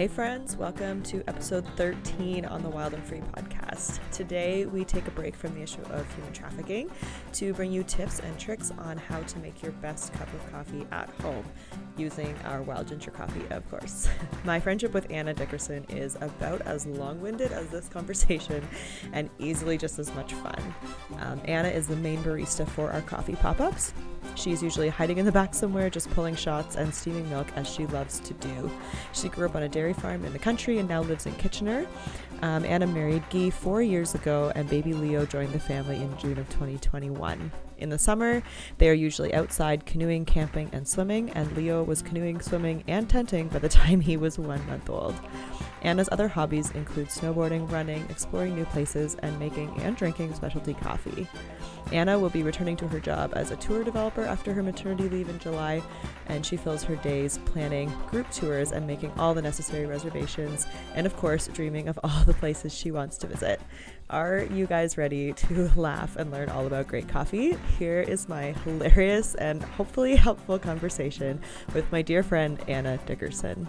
Hey, friends, welcome to episode 13 on the Wild and Free podcast. Today, we take a break from the issue of human trafficking to bring you tips and tricks on how to make your best cup of coffee at home using our wild ginger coffee, of course. My friendship with Anna Dickerson is about as long winded as this conversation and easily just as much fun. Um, Anna is the main barista for our coffee pop ups. She's usually hiding in the back somewhere, just pulling shots and steaming milk as she loves to do. She grew up on a dairy farm in the country and now lives in Kitchener. Um, Anna married Guy four years ago, and baby Leo joined the family in June of 2021. In the summer, they are usually outside canoeing, camping, and swimming, and Leo was canoeing, swimming, and tenting by the time he was one month old. Anna's other hobbies include snowboarding, running, exploring new places, and making and drinking specialty coffee. Anna will be returning to her job as a tour developer after her maternity leave in July, and she fills her days planning group tours and making all the necessary reservations, and of course, dreaming of all the places she wants to visit. Are you guys ready to laugh and learn all about great coffee? Here is my hilarious and hopefully helpful conversation with my dear friend Anna Dickerson.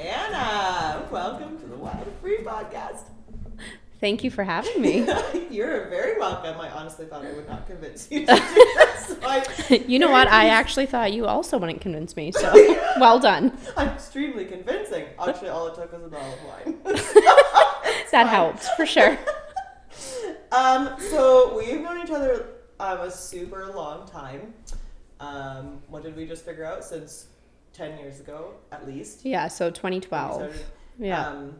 Anna, welcome to the Wild Free Podcast. Thank you for having me. You're very welcome. I honestly thought I would not convince you to do this. So I, you know what? I actually thought you also wouldn't convince me. So well done. I'm extremely convincing. Actually, all it took was a bottle of wine. that helped for sure. Um, so we've known each other um, a super long time. Um, what did we just figure out? Since 10 years ago, at least. Yeah, so 2012. Yeah. Um,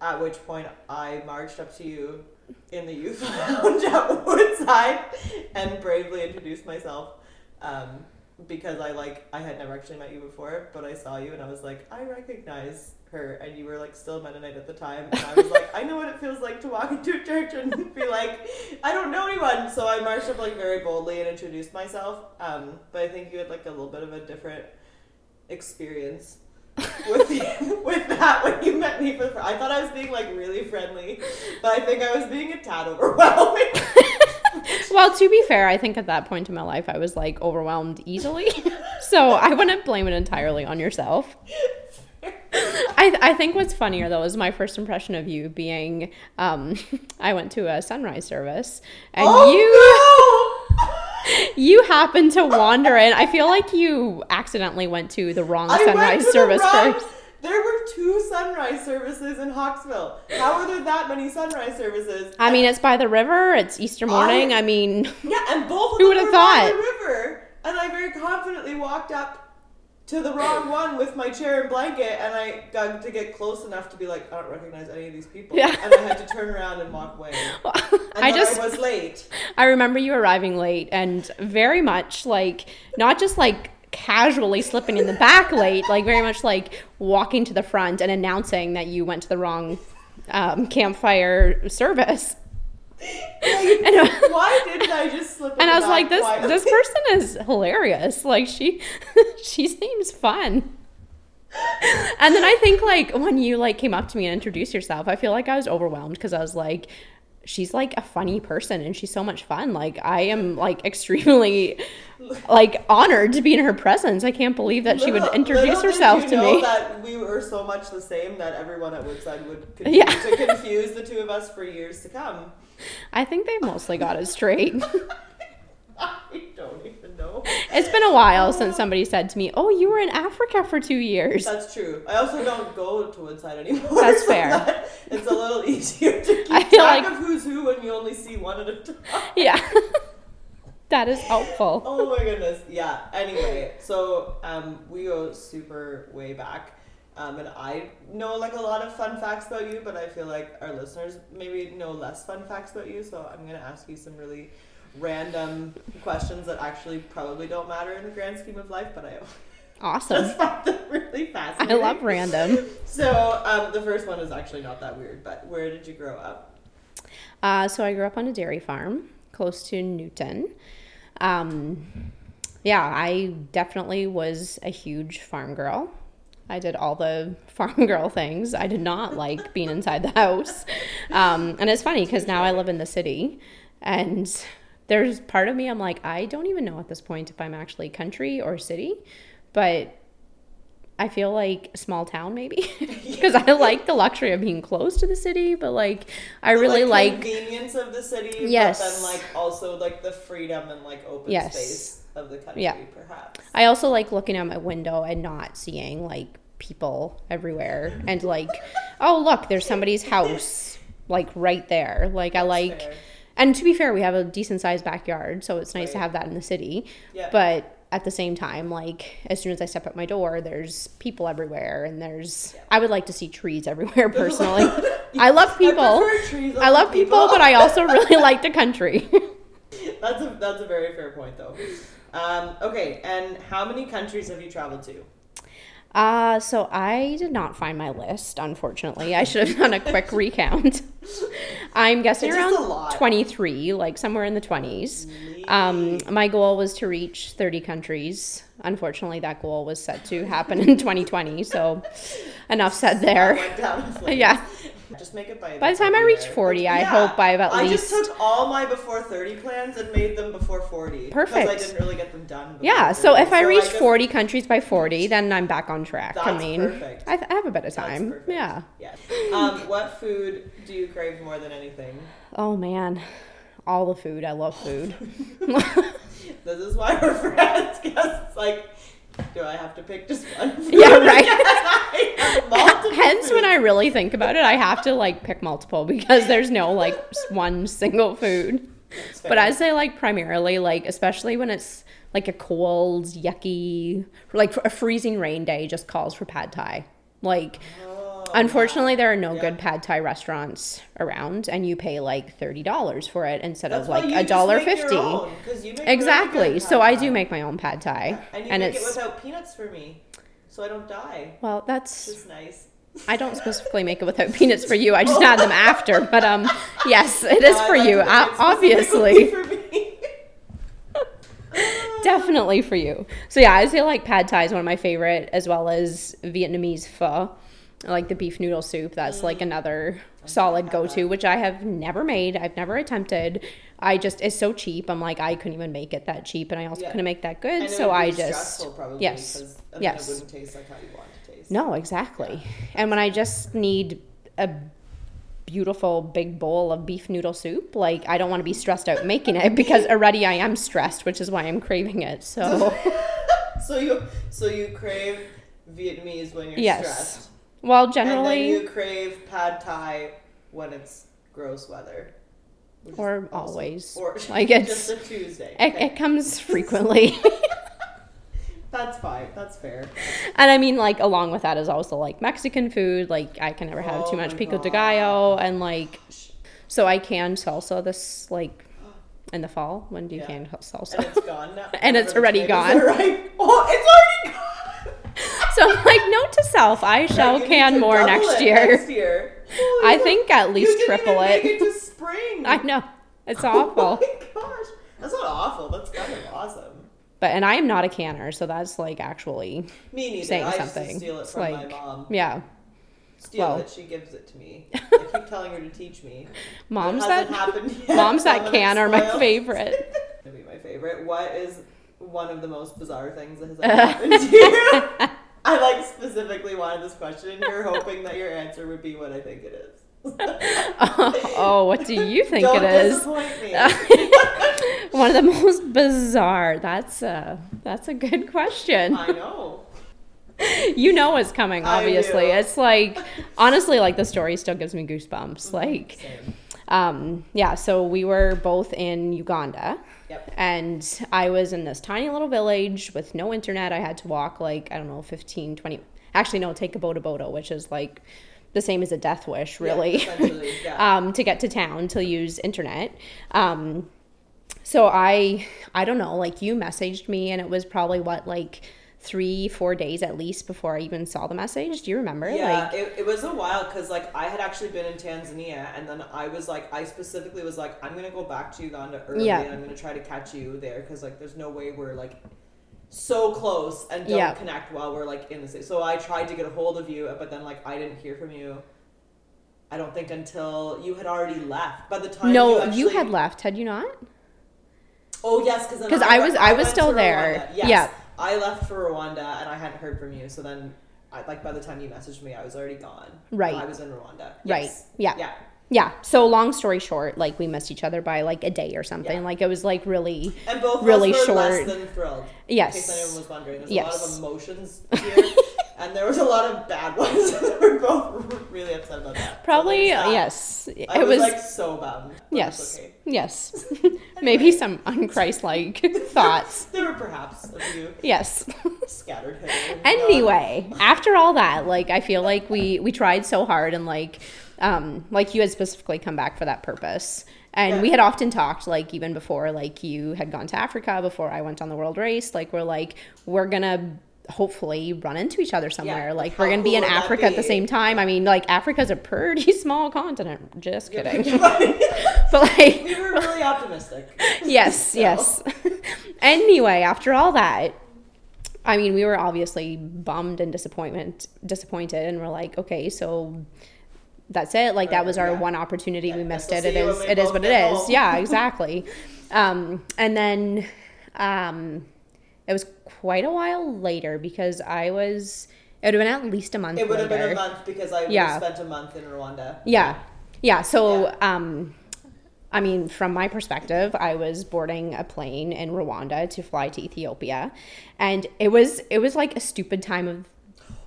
at which point I marched up to you in the youth lounge at Woodside and bravely introduced myself. Um, because I like I had never actually met you before, but I saw you and I was like, I recognize her and you were like still Mennonite at the time and I was like, I know what it feels like to walk into a church and be like, I don't know anyone. So I marched up like very boldly and introduced myself. Um, but I think you had like a little bit of a different experience with the, with that when you met me for the first I thought I was being like really friendly, but I think I was being a tad overwhelming. well, to be fair, I think at that point in my life I was like overwhelmed easily. so I wouldn't blame it entirely on yourself. I, I think what's funnier though is my first impression of you being um, I went to a sunrise service and oh, you no! you happened to wander in. I feel like you accidentally went to the wrong I sunrise service wrong, first. There were two sunrise services in Hawkesville. How are there that many sunrise services? I mean, it's by the river. It's Easter morning. I, I mean, yeah, and both of who them would have were thought? by the river. And I very confidently walked up to the wrong one with my chair and blanket, and I got to get close enough to be like, I don't recognize any of these people. Yeah. And I had to turn around and walk away. Well, And I just I was late. I remember you arriving late and very much like not just like casually slipping in the back late, like very much like walking to the front and announcing that you went to the wrong um, campfire service. And, why didn't I just slip? And I was like, this quietly? this person is hilarious. Like she she seems fun. And then I think like when you like came up to me and introduced yourself, I feel like I was overwhelmed because I was like, she's like a funny person and she's so much fun. Like I am like extremely like honored to be in her presence. I can't believe that she would introduce little herself to me. That we were so much the same that everyone at Woodside would continue Yeah. to confuse the two of us for years to come. I think they mostly got it straight. I don't even know. it's been a while since somebody said to me, "Oh, you were in Africa for 2 years." That's true. I also don't go to Woodside anymore. That's so fair. that- it's a little easier to keep I feel track like- of who's who when you only see one at a time. Yeah. that is helpful. Oh my goodness. Yeah. Anyway, so um, we go super way back. Um, and I know like a lot of fun facts about you, but I feel like our listeners maybe know less fun facts about you. So I'm gonna ask you some really random questions that actually probably don't matter in the grand scheme of life, but I Awesome. just find them really I love random. So um, the first one is actually not that weird, but where did you grow up? Uh, so I grew up on a dairy farm close to Newton. Um, yeah, I definitely was a huge farm girl. I did all the farm girl things. I did not like being inside the house. Um, and it's funny because now I live in the city and there's part of me, I'm like, I don't even know at this point if I'm actually country or city, but I feel like small town maybe because I like the luxury of being close to the city, but like I The, really like, the convenience of the city, Yes. but then like also like the freedom and like open Yes. space of the country, Yeah. perhaps. I also like looking out my window and not seeing like people everywhere and like oh look there's somebody's house like right there. Like I like fair. and to be fair we have a decent sized backyard so it's nice to have that in the city. Yeah. But at the same time like as soon as I step out my door there's people everywhere and there's Yeah. I would like to see trees everywhere personally. I love people. I over love people, but I also really like the country. That's a that's a very fair point though. Um, okay, and how many countries have you traveled to? Uh, so I did not find my list, unfortunately. I should have done a quick recount. I'm guessing It's around 23, like somewhere in the 20s. Um, my goal was to reach 30 countries. Unfortunately, that goal was set to happen in 2020, so enough said there. Went down in flames. Yeah. Just make it by. By the time I reach year. 40, I Yeah. hope I've at I least- just took all my before 30 plans and made them before 40. Perfect. Because I didn't really get them done. before Yeah, so 30. if I reach just- 40 countries by 40, then I'm back on track. I mean, perfect. I, I have a bit of time. Yeah. Yeah. Um, what food do you crave more than anything? Oh man, all the food. I love food. This is why we're friends, because it's like, do I have to pick just one food? Yeah, right. I Hence, when. I really think about it, I have to like pick multiple because there's no like one single food. But I'd say like primarily like especially when it's like a cold, yucky, like a freezing rain day, just calls for pad thai. Like, unfortunately, there are no Yeah. good pad thai restaurants around, and you pay like thirty dollars for it instead That's of like a dollar fifty. own, 'cause you make really Exactly. So I do make my own pad thai, And you and make it's it without peanuts for me, so I don't die. well, that's just nice. I don't specifically make it without peanuts for you. I just add them after. But um, yes, it is No, I for you. to make o- it specifically Obviously, for me. definitely for you. So yeah, I say like pad thai is one of my favorite, as well as Vietnamese pho. Like the beef noodle soup. That's like Mm. another solid go to, which I have never made. I've never attempted. I just it's so cheap. I'm like I couldn't even make it that cheap, and I also Yeah. couldn't make that good. So I just probably, yes, yes. it wouldn't taste like how you want it to taste. No, exactly. And when I just need a beautiful big bowl of beef noodle soup, like I don't want to be stressed out making it because already I am stressed, which is why I'm craving it. So, So you so you crave Vietnamese when you're Yes. stressed. Well, And then generally, you crave pad thai when it's gross weather. Or always. Or Like, it's- just a Tuesday. it, Okay. it comes frequently. That's fine. That's fair. and I mean, like, along with that is also like Mexican food. Like, I can never have Oh too much pico de gallo. And like, so I can salsa this, like, in the fall. When do you Yeah. can salsa? And it's gone now. And it's already gone. ripe. Oh, it's already gone. So I'm like, note to self, I shall You can more next year. Next year. Holy I think at You least didn't triple it. It to spring. I know. It's Oh awful. my gosh. That's not awful. That's kind of awesome. But and I am not a canner, so that's like actually Me neither. saying I something. to steal it from like- my mom. yeah. Steal well. it. She gives it to me. I keep telling her to teach me. Moms that moms that can are my favorite. Gonna be my favorite. What is one of the most bizarre things that has ever happened to you? I like specifically wanted this question. You're hoping that your answer would be what I think it is. oh, what do you think Don't it is? disappoint me. One of the most bizarre. That's a that's a good question. I know. You know what's coming, obviously. It's like honestly, like the story still gives me goosebumps. Like Same. um yeah, so we were both in Uganda. Yep. And I was in this tiny little village with no internet. I had to walk like, I don't know, 15, 20. Actually, no, take a boda boda, which is like the same as a death wish, really, Yeah, yeah. um, to get to town to use internet. Um, so I, I don't know, like you messaged me and it was probably what, like three, four days at least before I even saw the message. Do you remember? Yeah, Like, it, it was a while because like I had actually been in Tanzania, and then I was like, I specifically was like, I'm gonna go back to Uganda early, Yeah. and I'm gonna try to catch you there because like there's no way we're like so close and don't Yeah. connect while we're like in the city. So I tried to get a hold of you, but then like I didn't hear from you. I don't think until you had already left. By the time no, you, you, had left, had you not? Oh yes, because I was- I was still there. Yes, Yeah. I left for Rwanda and I hadn't heard from you. So then I, like by the time you messaged me, I was already gone. Right. I was in Rwanda. Right. Yeah. Yeah. Yeah. So long story short, like we missed each other by like a day or something. Yeah. Like it was like really And both Really were short. less than thrilled. Yes. In case anyone was wondering, there's a Yes. lot of emotions here, and there was a lot of bad ones. we're both really upset about that. Probably that. yes. I it was, was, like so bummed. yes. Okay. Yes. Maybe some unchrist-like thoughts. There were perhaps a few Yes. scattered anyway, after all that, like I feel like we we tried so hard and like um like you had specifically come back for that purpose. And Yeah. we had often talked like even before like you had gone to Africa before I went on the world race, like we're like we're to hopefully run into each other somewhere. like, like we're going to be cool in Africa at the same time. I mean, like Africa's a pretty small continent. Just kidding. but like we were really optimistic. yes, So- yes. anyway, after all that, I mean, we were obviously bummed and disappointment disappointed, and we're like, okay, so that's it. Like that was our Yeah. one opportunity. Yeah, we missed it. It is. It is what it is. home. Yeah, exactly. um, and then um, it was quite a while later because I was. It would have been at least a month. It would have been a month because I Yeah. spent a month in Rwanda. Yeah. Yeah. So, Yeah. um, I mean, from my perspective, I was boarding a plane in Rwanda to fly to Ethiopia, and it was it was like a stupid time of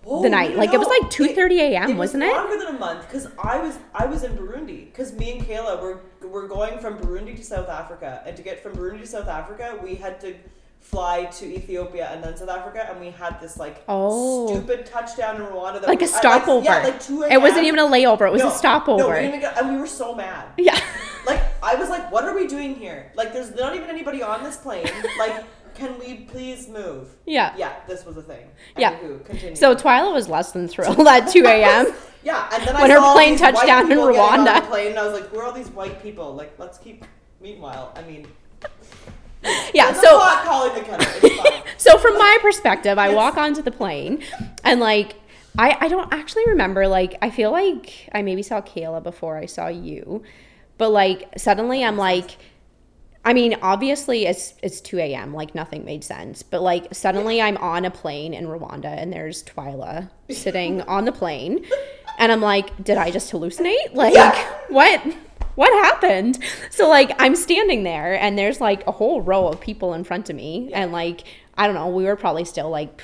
Oh, the night. Like it was like two thirty a.m. It was wasn't it? longer than a month because I was I was in Burundi because me and Kayla were were going from Burundi to South Africa and to get from Burundi to South Africa we had to fly to Ethiopia and then South Africa and we had this like Oh. stupid touchdown in Rwanda that Like a was- I- stopover. yeah, like two it wasn't even a layover. It was No, a stopover. No, we didn't even get, and we were so mad. yeah. Like I was like, what are we doing here? Like there's not even anybody on this plane. Like, can we please move? Yeah. Yeah, this was a thing. Yeah. Anywho, continue. So Twyla was less than thrilled at two a.m. Yeah, and then When I her plane touched down in getting on Rwanda. the plane, and I was like, "Where are all these white people? Like, let's keep." Meanwhile, I mean, Yeah. there's So pot calling the kettle. It's fine. so from my perspective, I Yes. walk onto the plane and like I, I don't actually remember like I feel like I maybe saw Kayla before I saw you. But like suddenly I'm like I mean, obviously it's it's two AM, like nothing made sense. But like suddenly I'm on a plane in Rwanda and there's Twyla sitting on the plane and I'm like, did I just hallucinate? Like what what happened? So like I'm standing there and there's like a whole row of people in front of me and like I don't know, we were probably still like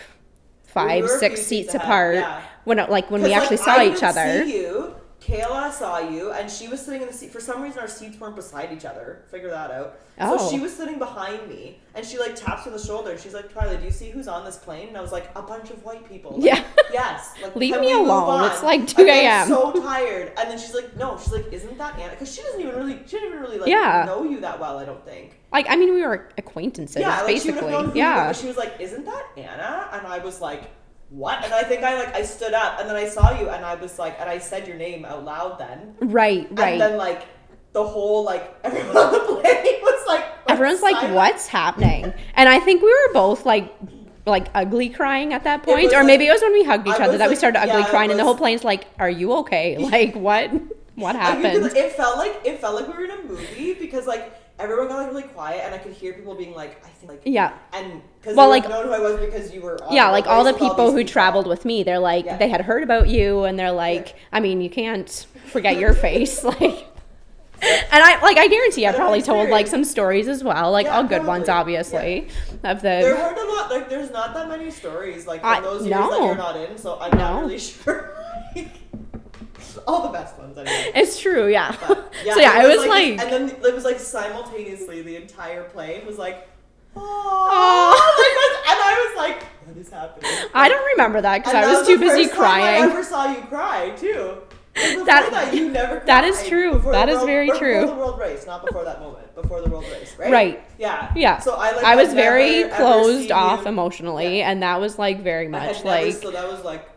five, a six seats apart yeah. when like when we actually like, saw each other. Kayla saw you, and she was sitting in the seat. For some reason, our seats weren't beside each other. Figure that out. Oh. So she was sitting behind me, and she like taps me on the shoulder, and she's like, "Twyla, do you see who's on this plane?" And I was like, "A bunch of white people." Like, Yeah. Yes. Like, Leave me alone. on? It's like 2 I'm, So tired. And then she's like, "No." She's like, "Isn't that Anna?" Because she doesn't even really, she didn't even really like Yeah. know you that well. I don't think. Like I mean we were acquaintances yeah, like she basically. you yeah. but she was like, "Isn't that Anna?" And I was like, "What?" And I think I like I stood up, and then I saw you, and I was like, and I said your name out loud then, Right, right. and then like the whole like everyone on the plane was like, Everyone's like, silent. "What's happening?" And I think we were both like, like ugly crying at that point, was or like- maybe it was when we hugged each I other was that we started ugly yeah, crying, and the whole plane's like, "Are you okay? Like what? What happened?" it felt like it felt like we were in a movie because like everyone got like really quiet, and I could hear people being like, "I think like Yeah. and because Well, like- known who I was because you were Yeah, like all the people these who traveled with me, they're like, Yeah. they had heard about you, and they're like, I mean, you can't forget your face, like. And I like I guarantee I probably told like some stories as well, like Yeah, all good ones probably. obviously, of There the weren't a lot. Like, there's not that many stories like I- those years no. that you're not in. So I'm not really sure. all the best ones anyway. It's true, yeah. But, so yeah, it was like, and then it was like simultaneously the entire plane was like, oh, and I was like, what is happening? I don't remember that because I that was too busy time I crying. ever saw you cry too. That- that, you never. that is true. Before That the world- very before true. the world race, not before that moment. Before the world race, right? Right. Yeah. Yeah. So I like. I was very closed off you- emotionally, Yeah. and that was like very I much like, so that was like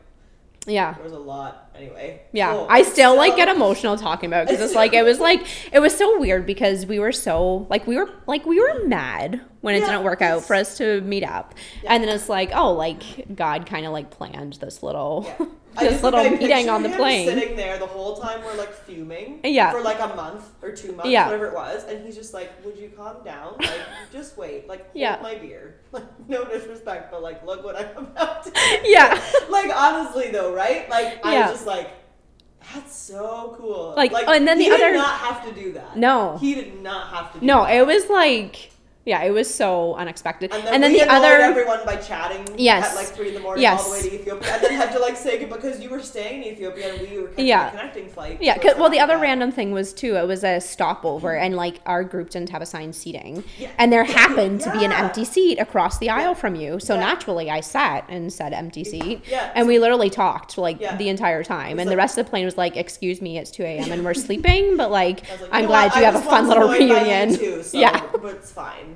yeah. there was a lot. Anyway. Yeah, Cool. I still like get emotional talking about because it's like it was like it was so weird because we were so like we were like we were mad when it Yeah, didn't work out for us to meet up, Yeah. and then it's like oh like God kind of like planned this little Yeah. This just, little like, meeting on the plane. sitting there the whole time we're like fuming. Yeah. For like a month or two months, Yeah. whatever it was, and he's just like, "Would you calm down? Like, just wait. Like, hold Yeah. my beer. Like, no disrespect, but like, look what I'm about to." do." Yeah. like honestly though, right? Like I Yeah. was just like, that's so cool. Like, oh, and then he the did other- not have to do that. No. he did not have to. do No, that. it was like, yeah, it was so unexpected. And then, And then the other, everyone by chatting Yes. at like three in the morning Yes. all the way to Ethiopia, and then had to like say because you were staying in Ethiopia and we were Yeah. connecting flight. yeah, 'cause- well, the other Africa. random thing was too, it was a stopover, mm-hmm. and like our group didn't have assigned seating, Yeah. and there happened to be an empty seat across the aisle from you. So Yeah. naturally, I sat and said empty seat, Yeah. and we literally talked like Yeah. the entire time, and the rest of the plane was like, "Excuse me, it's two a.m. and we're sleeping," but like, like, I'm glad you have a fun little annoyed by you reunion. Too, so, Yeah. but it's fine.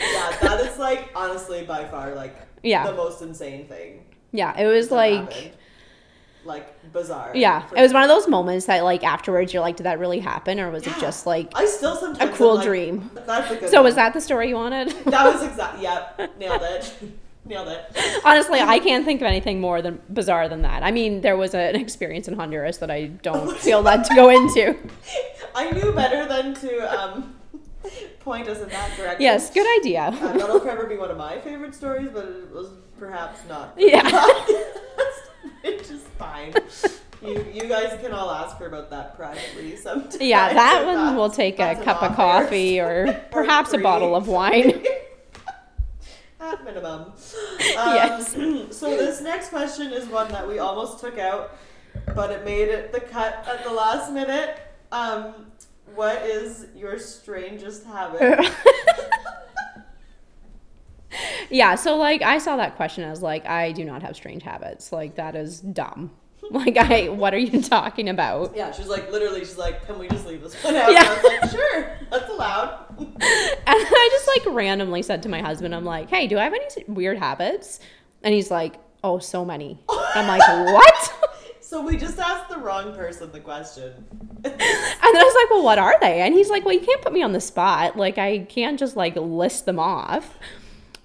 Yeah, that is like honestly by far like Yeah. the most insane thing. Yeah, it was like. happened. like bizarre. Yeah, it was one of those moments that like afterwards you're like, did that really happen or was it just like I still sometimes a cool like, dream? A. So one. was that the story you wanted? That was exactly. Yep, nailed it. nailed it. Honestly, I can't think of anything more than bizarre than that. I mean, there was an experience in Honduras that I don't feel led to go into. I knew better than to um, point us in that direction. Yes, good idea. Uh, that'll forever be one of my favorite stories, but it was perhaps not. Yeah. Which is fine. You, you guys can all ask her about that privately sometime. Yeah, that one will take a cup of coffee or story. perhaps a bottle of wine. At minimum. Um, Yes. So this next question is one that we almost took out, but it made it the cut at the last minute. Um, what is your strangest habit? yeah, so like I saw that question as like I do not have strange habits. Like that is dumb. Like I what are you talking about? yeah, she's like literally. She's like, "Can we just leave this one out?" Yeah. And I was like, "Sure, that's allowed." And I just like randomly said to my husband, I'm like, "Hey, do I have any weird habits?" And he's like, "Oh, so many." I'm like, "What?" So we just asked the wrong person the question. And then I was like, "Well, what are they?" And he's like, "Well, you can't put me on the spot. Like I can't just like list them off."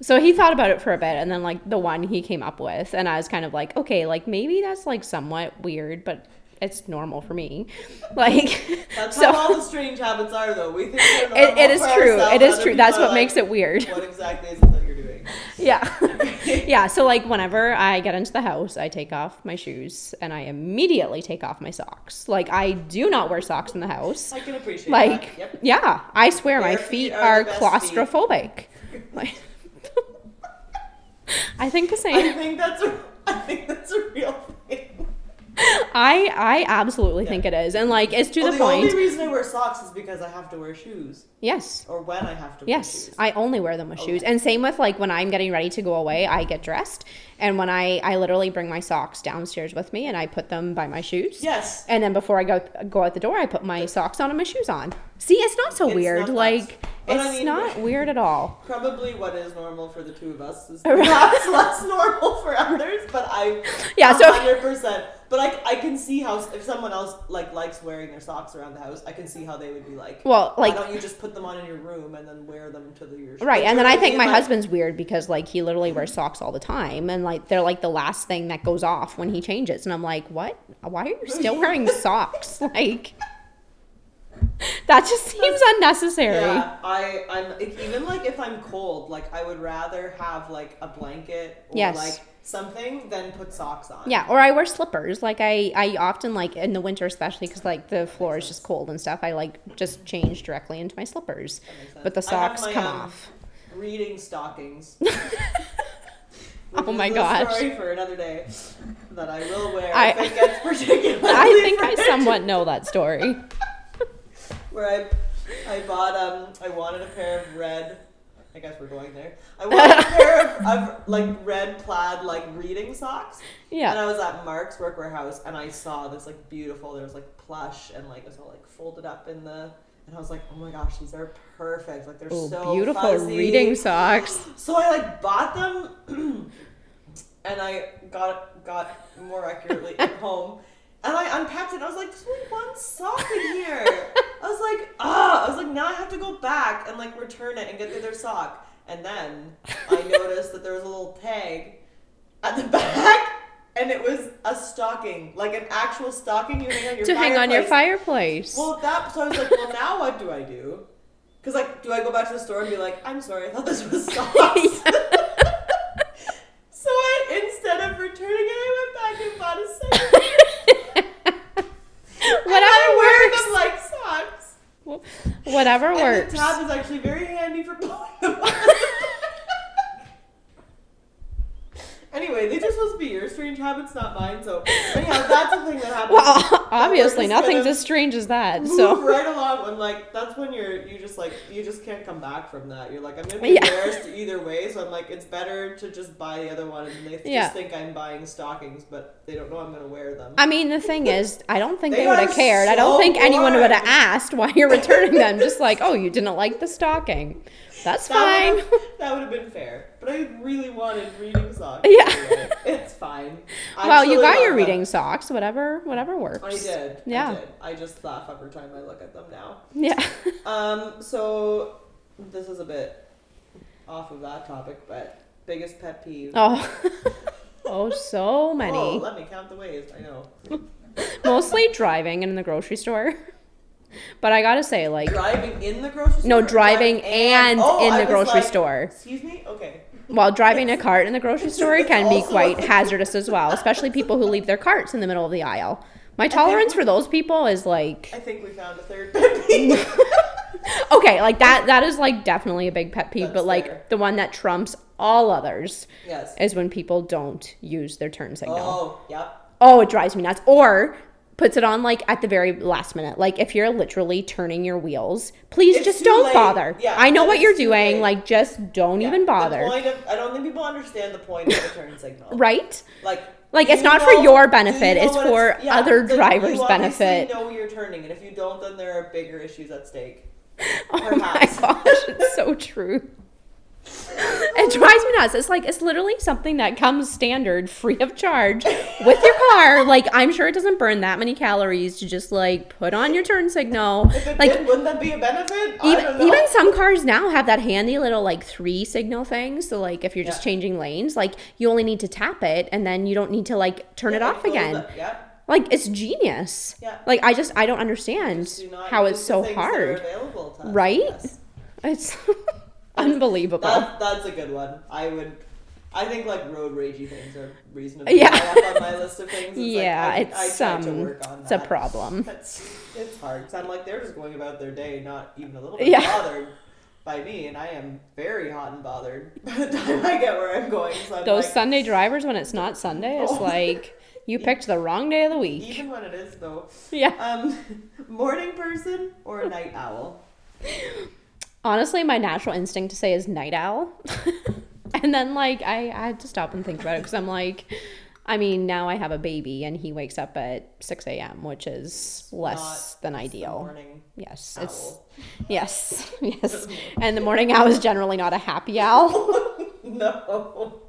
So he thought about it for a bit and then like the one he came up with and I was kind of like, "Okay, like maybe that's like somewhat weird, but it's normal for me." Like That's so how all the strange habits are, though. We think they're normal it, it is true. It is true. That's what makes it weird. What exactly is it that you're? Yeah. yeah. So, like, whenever I get into the house, I take off my shoes and I immediately take off my socks. Like, I do not wear socks in the house. I can appreciate Like. Yep. yeah, I swear my feet feet are are feet. claustrophobic. Like, I think the I same. think that's a, I think that's a real thing. I I absolutely think it is, and like it's to Well, the the point. The only reason I wear socks is because I have to wear shoes, yes. or when I have to. wear Yes, shoes. I only wear them with shoes. And same with like when I'm getting ready to go away, I get dressed. And when I I literally bring my socks downstairs with me and I put them by my shoes. Yes. And then before I go go out the door, I put my socks on and my shoes on. See, it's not so It's weird. not like But it's I mean- not weird at all. Probably what is normal for the two of us is perhaps less normal for others, but I Yeah, so- hundred percent. But I, I can see how if someone else like likes wearing their socks around the house, I can see how they would be like. Well, like why don't you just put them on in your room and then wear them to the your Right, like, and then I think my Like, husband's weird because like he literally wears socks all the time, and like they're like the last thing that goes off when he changes, and I'm like, what? Why are you still wearing socks? Like, that just seems unnecessary. Yeah, I I'm even like if I'm cold, like I would rather have like a blanket or Yes. like something than put socks on. Yeah, or I wear slippers. Like I, I often like in the winter, especially because like the floor is just cold and stuff. I like just change directly into my slippers, That makes sense. but the socks my, come um, off. Reading stockings. Oh my gosh. Story for another day that I will wear I- if it gets particularly. I think I somewhat know that story. Where I, I bought um, I wanted a pair of red. I guess we're going there. I wanted a pair of, of like red plaid like reading socks. Yeah. And I was at Mark's work Wearhouse and I saw this like beautiful. There was like plush and like it was all like folded up in the. And I was like, oh my gosh, these are perfect. Like they're oh, so beautiful fuzzy. reading socks. So I like bought them, and I got got more accurately at home, and I unpacked it. and I was like, "There's only one sock in here." I was like, "Ah!" I was like, "Now I have to go back and like return it and get the other sock." And then I noticed that there was a little tag at the back, and it was a stocking, like an actual stocking you hang on your to hang on your fireplace. fireplace. Well, that so I was like, well, now what do I do? Because like, do I go back to the store and be like, I'm sorry, I thought this was socks. so I instead of returning it, I went back and bought a second. Whatever works. them like socks. Whatever And works. the tab is actually very handy for pulling them on. Anyway, they just supposed to be your strange habits, not mine. So anyhow, that's the thing that happens. Well, obviously, nothing's as strange as that. Move So, right along when like that's when you're you just like you just can't come back from that. You're like I'm gonna be Yeah. embarrassed either way, so I'm like it's better to just buy the other one and they Yeah. just think I'm buying stockings, but they don't know I'm gonna wear them. I mean, the thing is, I don't think They they, would have are cared. I don't so think anyone would have asked why you're returning them. Just like, oh, you didn't like the stocking. That's that fine. would've- that would have been fair, but I really wanted reading socks. Yeah. anyway. it's fine. I well, you got your them. reading socks. Whatever, whatever works. I did. Yeah. I did. I just laugh every time I look at them now. Yeah. Um, so this is a bit off of that topic, but biggest pet peeve. oh. oh, so many. Oh, let me count the ways. I know. Mostly driving and in the grocery store. But I gotta say, like, Driving in the grocery store. no, or driving and Oh, in the grocery like, store. Excuse me. Okay. While driving a cart in the grocery store can be quite hazardous as well, especially people who leave their carts in the middle of the aisle. My tolerance for those people is like I think we found a third pet peeve. okay, like that that is like definitely a big pet peeve, That's but like fair. the one that trumps all others yes. is when people don't use their turn signal. Oh, yep. Oh, it drives me nuts. Or puts it on like at the very last minute. Like if you're literally turning your wheels, please It's just don't late. bother. Yeah, I know what you're doing. late. Like just don't Yeah. even bother. Of, I don't think people understand the point of the turn signal. right? Like, Like, it's you not for your do you benefit, know it's for yeah, other drivers' you benefit. know you're turning, and if you don't, then there are bigger issues at stake. Oh my gosh, it's so true. It drives me nuts. It's like it's literally something that comes standard, free of charge, with your car. Like I'm sure it doesn't burn that many calories to just like put on your turn signal. If it Like did, wouldn't that be a benefit? I don't even, know. even some cars now have that handy little like three signal thing. So like if you're just Yeah. changing lanes, like you only need to tap it and then you don't need to like turn it off again. it, Yeah. Like it's genius. Yeah. Like I just I don't understand Do how it's so things that are hard. Right? yes. It's unbelievable. That, that's a good one. I would. I think like road ragey things are reasonably Yeah. high up on my list of things. It's yeah, like, I, it's I um, it's a problem. It's it's hard because I'm like they're just going about their day, not even a little bit Yeah. bothered by me, and I am very hot and bothered by the time I get where I'm going. So I'm Those like, Sunday drivers when it's not Sunday, it's Oh. like you picked the wrong day of the week. even when it is though. Yeah. Um, morning person or a night owl? Honestly, my natural instinct to say is night owl. and then like I, I had to stop and think about it because I'm like I mean, now I have a baby and he wakes up at 6 a.m., which is less Not than ideal. morning Yes, it's yes, yes. And the morning owl is generally not a happy owl. no.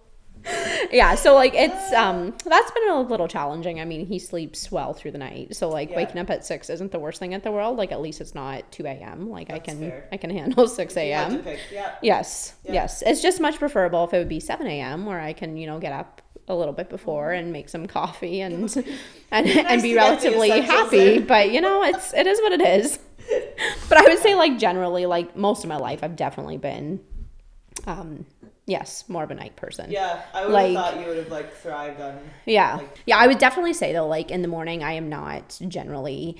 Yeah, so like it's um that's been a little challenging. I mean, he sleeps well through the night, so like Yeah. waking up at six isn't the worst thing in the world. Like at least it's not two a.m. Like I can fair. I can handle six If you had to a.m. Yeah. Yes, Yeah. yes. It's just much preferable if it would be seven a.m. where I can you know get up a little bit before and make some coffee and and, Nice and be relatively happy. But you know, it's it is what it is. But I would say like generally, like most of my life, I've definitely been, um, yes, more of a night person. Yeah, I would Like- have thought you would have like thrived on. Yeah. Like- yeah, I would definitely say though, like in the morning, I am not generally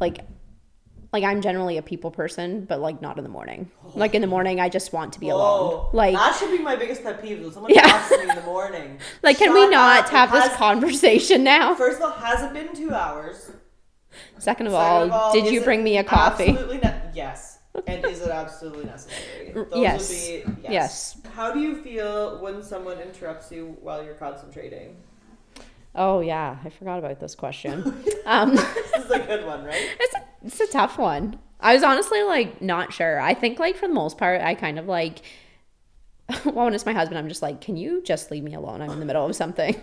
like like I'm generally a people person, but like not in the morning. Like in the morning, I just want to be alone. Like that should be my biggest pet peeve. When someone Yeah. talks to me in the morning. like can we not have It this conversation now? First of all, has it been two hours? Second of Second all, of all, did you bring me a coffee? Absolutely ne- yes. And is it absolutely necessary? Those yes. Would be, Yes. How do you feel when someone interrupts you while you're concentrating? Oh yeah, I forgot about this question. um This is a good one, right? It's a, it's a tough one. I was honestly like not sure. I think like for the most part, I kind of like. Well, when it's my husband, I'm just like, can you just leave me alone? I'm in the middle of something.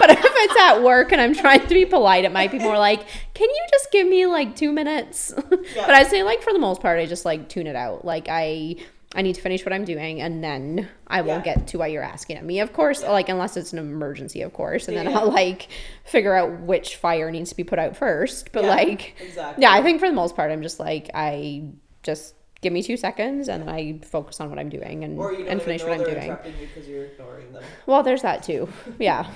But if it's at work and I'm trying to be polite, it might be more like, can you just give me like two minutes? Yeah. But I'd say like for the most part, I just like tune it out. Like I, I need to finish what I'm doing and then I will Yeah. get to what you're asking of me. Of course, like unless it's an emergency, of course, and then Yeah. I'll like figure out which fire needs to be put out first. But Yeah, like exactly. yeah, I think for the most part I'm just like I just give me two seconds and then I focus on what I'm doing and, Or you don't and finish what I'm doing. you because you're ignoring them. Well, there's that too. Yeah.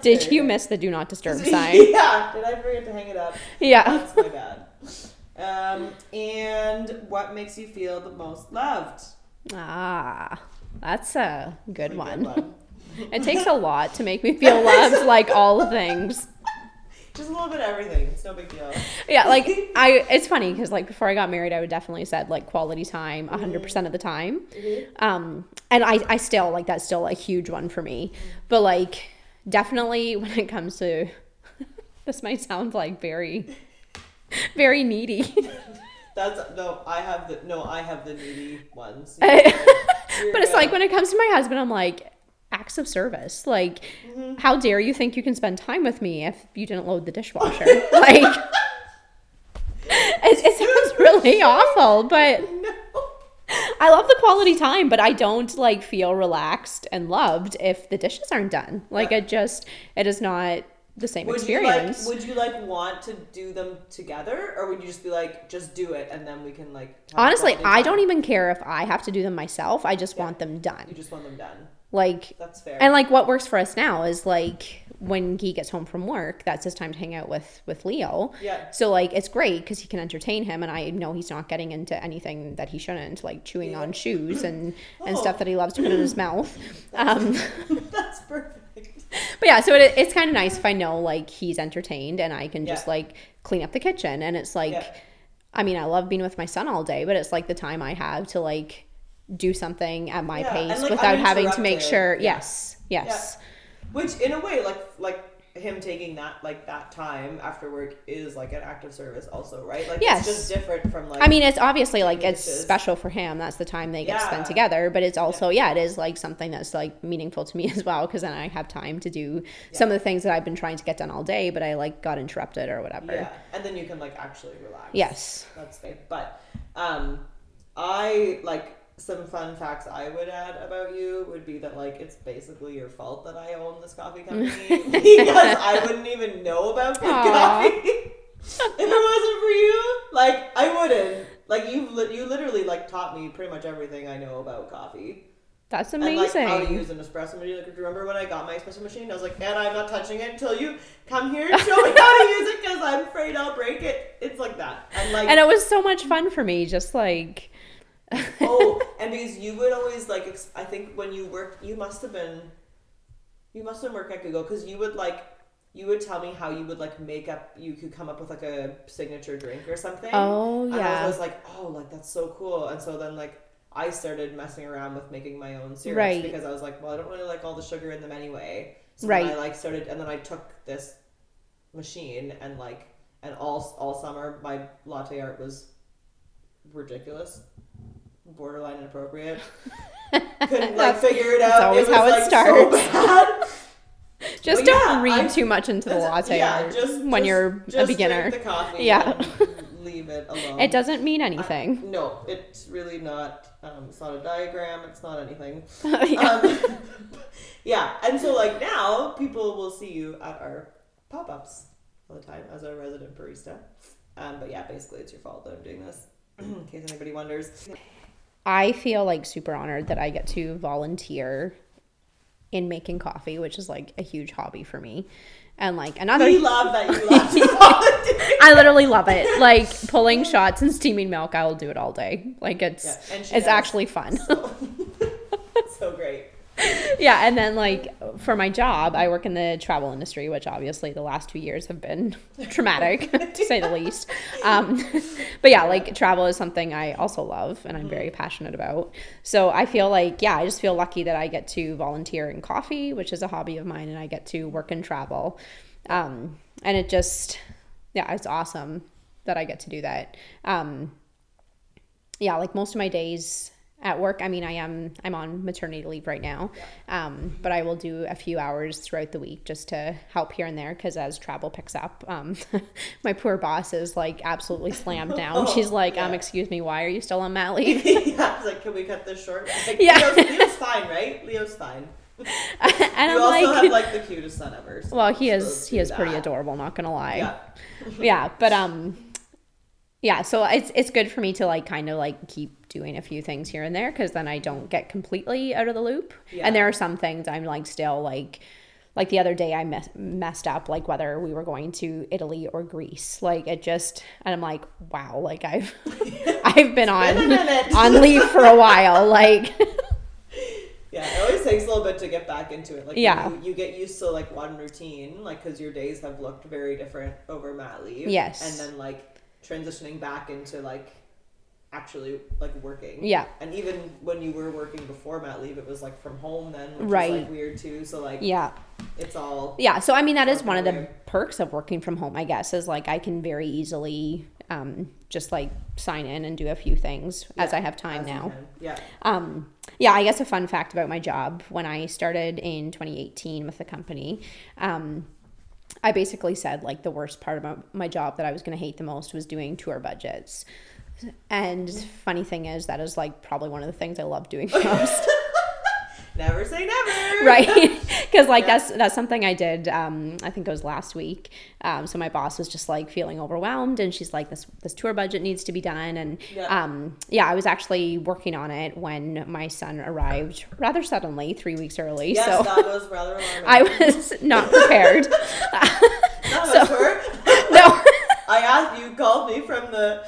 Did you good. miss the do not disturb sign? yeah. Did I forget to hang it up? Yeah. That's my bad. Um, and what makes you feel the most loved? Ah, that's a good A one. It takes a lot to make me feel loved, like all the things. Just a little bit of everything. It's no big deal. Yeah, like I. It's funny because like before I got married, I would definitely said like quality time hundred percent of the time. Um, and I, I still like that's still a huge one for me. But like definitely when it comes to, this might sound like very, very needy. That's no. I have the no. I have the needy ones. but it's like when it comes to my husband, I'm like acts of service. Like, mm-hmm. how dare you think you can spend time with me if you didn't load the dishwasher? like, it, it sounds really awful, but no. I love the quality time, but I don't like feel relaxed and loved if the dishes aren't done. Like, it just it is not the same Would you like? experience. Would you like want to do them together, or would you just be like, just do it, and then we can like? Honestly, I don't even care if I have to do them myself. I just Yeah. want them done. You just want them done. Like, That's fair. and like what works for us now is like when he gets home from work, that's his time to hang out with with Leo. yeah. So like it's great because he can entertain him, and I know he's not getting into anything that he shouldn't, like chewing on shoes and and Oh. stuff that he loves to put in his mouth. Um, That's perfect. but yeah, so it, it's kind of nice if I know like he's entertained and I can just Yeah. like clean up the kitchen, and it's like, Yeah. I mean, I love being with my son all day, but it's like the time I have to like do something at my Yeah, pace like, without having to make sure. Yeah. Yes, yes. Which, in a way, like like him taking that like that time after work is like an act of service, also, right? Like Yes. it's just different from like. I mean, it's obviously like it's special for him. That's the time they get to Yeah. spend together. But it's also, yeah, it is like something that's like meaningful to me as well because then I have time to do some of the things that I've been trying to get done all day, but I like got interrupted or whatever. yeah, and then you can like actually relax. Yes. that's great. But um, I like some fun facts I would add about you would be that like it's basically your fault that I own this coffee company because I wouldn't even know about good coffee if it wasn't for you. Like I wouldn't. Like you, li- you literally like taught me pretty much everything I know about coffee That's and like amazing. how to use an espresso machine. Like, do you remember when I got my espresso machine? I was like, and I'm not touching it until you come here and show me how to use it because I'm afraid I'll break it. It's like that. And like and it was so much fun for me, just like. oh, and because you would always like, ex- I think when you worked, you must have been, you must have worked at Google because you would like, you would tell me how you would like make up, you could come up with like a signature drink or something. Oh, yeah. And I was like, oh, like that's so cool. And so then like I started messing around with making my own syrups Right. because I was like, well, I don't really like all the sugar in them anyway. So Right. I like started, and then I took this machine and like, and all all summer my latte art was ridiculous, borderline inappropriate. Couldn't like figure it out. that's always was, how it like, starts. So. Just Well, don't yeah, read I'm- too much into the latte yeah, just- when just- you're a just beginner. Drink the coffee. Yeah. leave it alone. It doesn't mean I- anything. no, it's really not. Um, it's not a diagram. It's not anything. yeah. Um, yeah, and so like now people will see you at our pop ups all the time as a resident barista. Um, but yeah, basically it's your fault that I'm doing this. In case anybody wonders. I feel like super honored that I get to volunteer in making coffee, which is like a huge hobby for me. And like another We love that you love to volunteer. I literally love it. Like pulling shots and steaming milk, I will do it all day. Like it's Yeah, it's does. actually fun. So, so great. yeah, and then like for my job, I work in the travel industry, which obviously the last two years have been traumatic to say the least. Um, but yeah, like travel is something I also love and I'm very passionate about. So I feel like yeah, I just feel lucky that I get to volunteer in coffee, which is a hobby of mine, and I get to work in travel. Um, and it just yeah, it's awesome that I get to do that. Um, yeah, like most of my days at work. I mean, I am I'm on maternity leave right now, um, but I will do a few hours throughout the week just to help here and there because as travel picks up, um, my poor boss is like absolutely slammed down. She's like, um, excuse me, why are you still on mat leave? yeah, it's like, can we cut this short? Like, Yeah. Leo's, Leo's fine, right? Leo's fine. and you I'm also like, have like the cutest son ever. so well, he is he is pretty adorable. Not gonna lie. Yeah. yeah but um yeah so it's it's good for me to like kind of like keep doing a few things here and there because then i don't get completely out of the loop Yeah. and there are some things i'm like still like like the other day i mess, messed up like whether we were going to italy or greece like it just and i'm like wow like i've i've been on on leave for a while like Yeah, it always takes a little bit to get back into it. Like, Yeah. you, you get used to like one routine, like because your days have looked very different over mat leave. Yes. and then like transitioning back into like actually like working. Yeah. and even when you were working before mat leave, it was like from home then, which Right. is like weird too. So like, yeah it's all Yeah, so I mean that is one of the perks of working from home, I guess, is like I can very easily um, just like sign in and do a few things as I have time now. Yeah, Um, yeah, I guess a fun fact about my job when I started in 2018 with the company, um, I basically said like the worst part about my job that I was going to hate the most was doing tour budgets. And funny thing is, that is like probably one of the things I love doing most. never say never. right because like Yeah. that's that's something i did um i think it was last week um so my boss was just like feeling overwhelmed and she's like this this tour budget needs to be done and Yeah. um yeah i was actually working on it when my son arrived rather suddenly three weeks early Yes, so that was rather alarming. i was not prepared Not no I asked you called me from the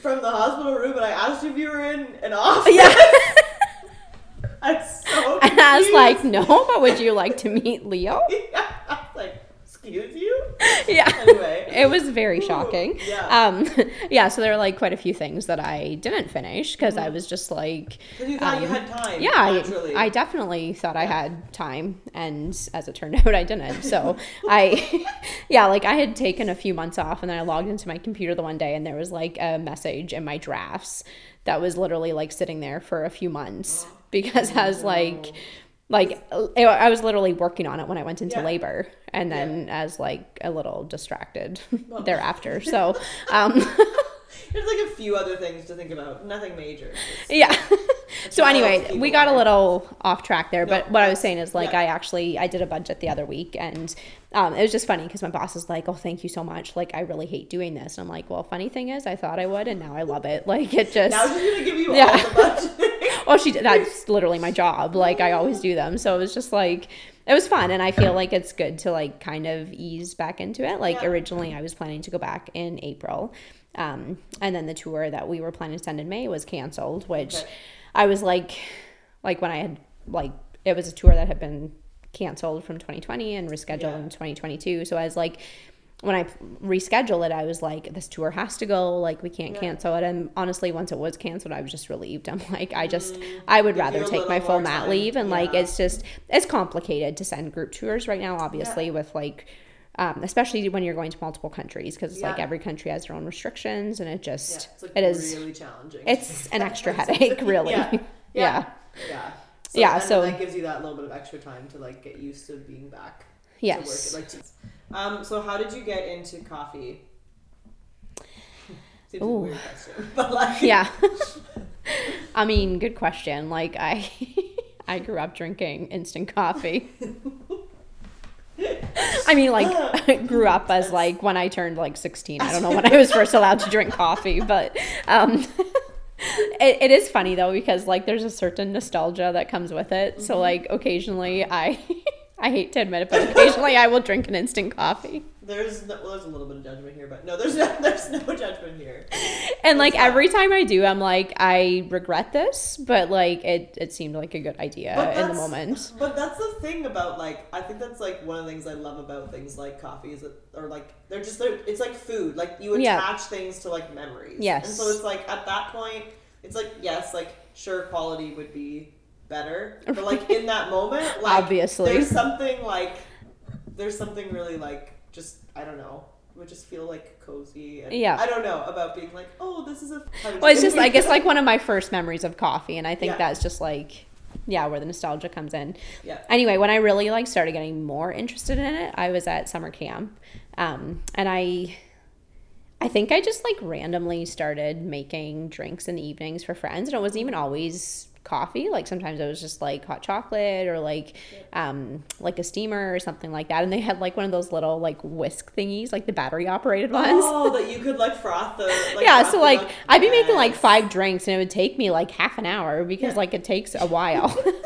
from the hospital room, and I asked you if you were in an office. yeah I'm so. and i was like no but would you like to meet leo Yeah, I was like, excuse you. yeah Anyway, it was very shocking. yeah. Um, yeah. So there were like quite a few things that I didn't finish because I was just like, because you thought you um, had time. yeah, I. I definitely thought I had time, and as it turned out, I didn't. So I, yeah, like I had taken a few months off, and then I logged into my computer the one day, and there was like a message in my drafts that was literally like sitting there for a few months because I was like. Like I was literally working on it when I went into Yeah. labor, and then as like a little distracted thereafter. So, um, There's like a few other things to think about. Nothing major. Just- yeah. so anyway, we got a little off track there, but No, what I was saying is like yeah. I actually I did a budget the other week, and um, it was just funny because my boss is like, "Oh, thank you so much. Like I really hate doing this." And I'm like, "Well, funny thing is, I thought I would, and now I love it. Like it just." Now she's gonna give you Yeah. all the budget. Well, she. That's literally my job. Like I always do them. So it was just like it was fun, and I feel like it's good to like kind of ease back into it. Like Yeah. originally, I was planning to go back in April, um, and then the tour that we were planning to send in May was canceled, which Okay. I was like, like when I had like it was a tour that had been canceled from 2020 and rescheduled Yeah. in 2022. So I was like. When I rescheduled it, I was like, "This tour has to go. Like, we can't Yeah. cancel it." And honestly, once it was canceled, I was just relieved. I'm like, I just, I would. Give rather take my full mat leave and like it's just it's complicated to send group tours right now obviously with like um, especially when you're going to multiple countries because it's like every country has their own restrictions and it Yeah, just it's like it is really challenging. it's an extra headache really Yeah. yeah. Yeah. Yeah. So, Yeah, so- that gives you that little bit of extra time to like get used to being back. yes To work. Like, to, um. So how did you get into coffee? Seems like a Ooh. weird question, but like. yeah i mean good question like i i grew up drinking instant coffee I mean, like, grew up as like when I turned like 16. I don't know when I was first allowed to drink coffee, but um, it, it is funny though because like there's a certain nostalgia that comes with it. So like occasionally I I hate to admit it, but occasionally I will drink an instant coffee. There's no, well, there's a little bit of judgment here, but no, there's no, there's no judgment here. And like every time I do, I'm like I regret this, but like it it seemed like a good idea in the moment. But that's the thing about like I think that's like one of the things I love about things like coffee is that or like they're just they're, it's like food like you attach Yeah. things to like memories Yes. and so it's like at that point it's like yes like sure quality would be better but like in that moment like Obviously. there's something like there's something really like just I don't know would just feel like cozy. And Yeah. I don't know about being like, oh, this is a. Well, it's just I guess like one of my first memories of coffee, and I think Yeah. that's just like yeah, where the nostalgia comes in. Yeah. Anyway, when I really like started getting more interested in it, I was at summer camp, um, and I. I think I just like randomly started making drinks in the evenings for friends, and it wasn't even always coffee. Like sometimes it was just like hot chocolate or like um like a steamer or something like that. And they had like one of those little like whisk thingies, like the battery operated ones. Oh, that you could like froth the. Like, yeah, so like. I'd be making like five drinks and it would take me like half an hour because Yeah. like it takes a while.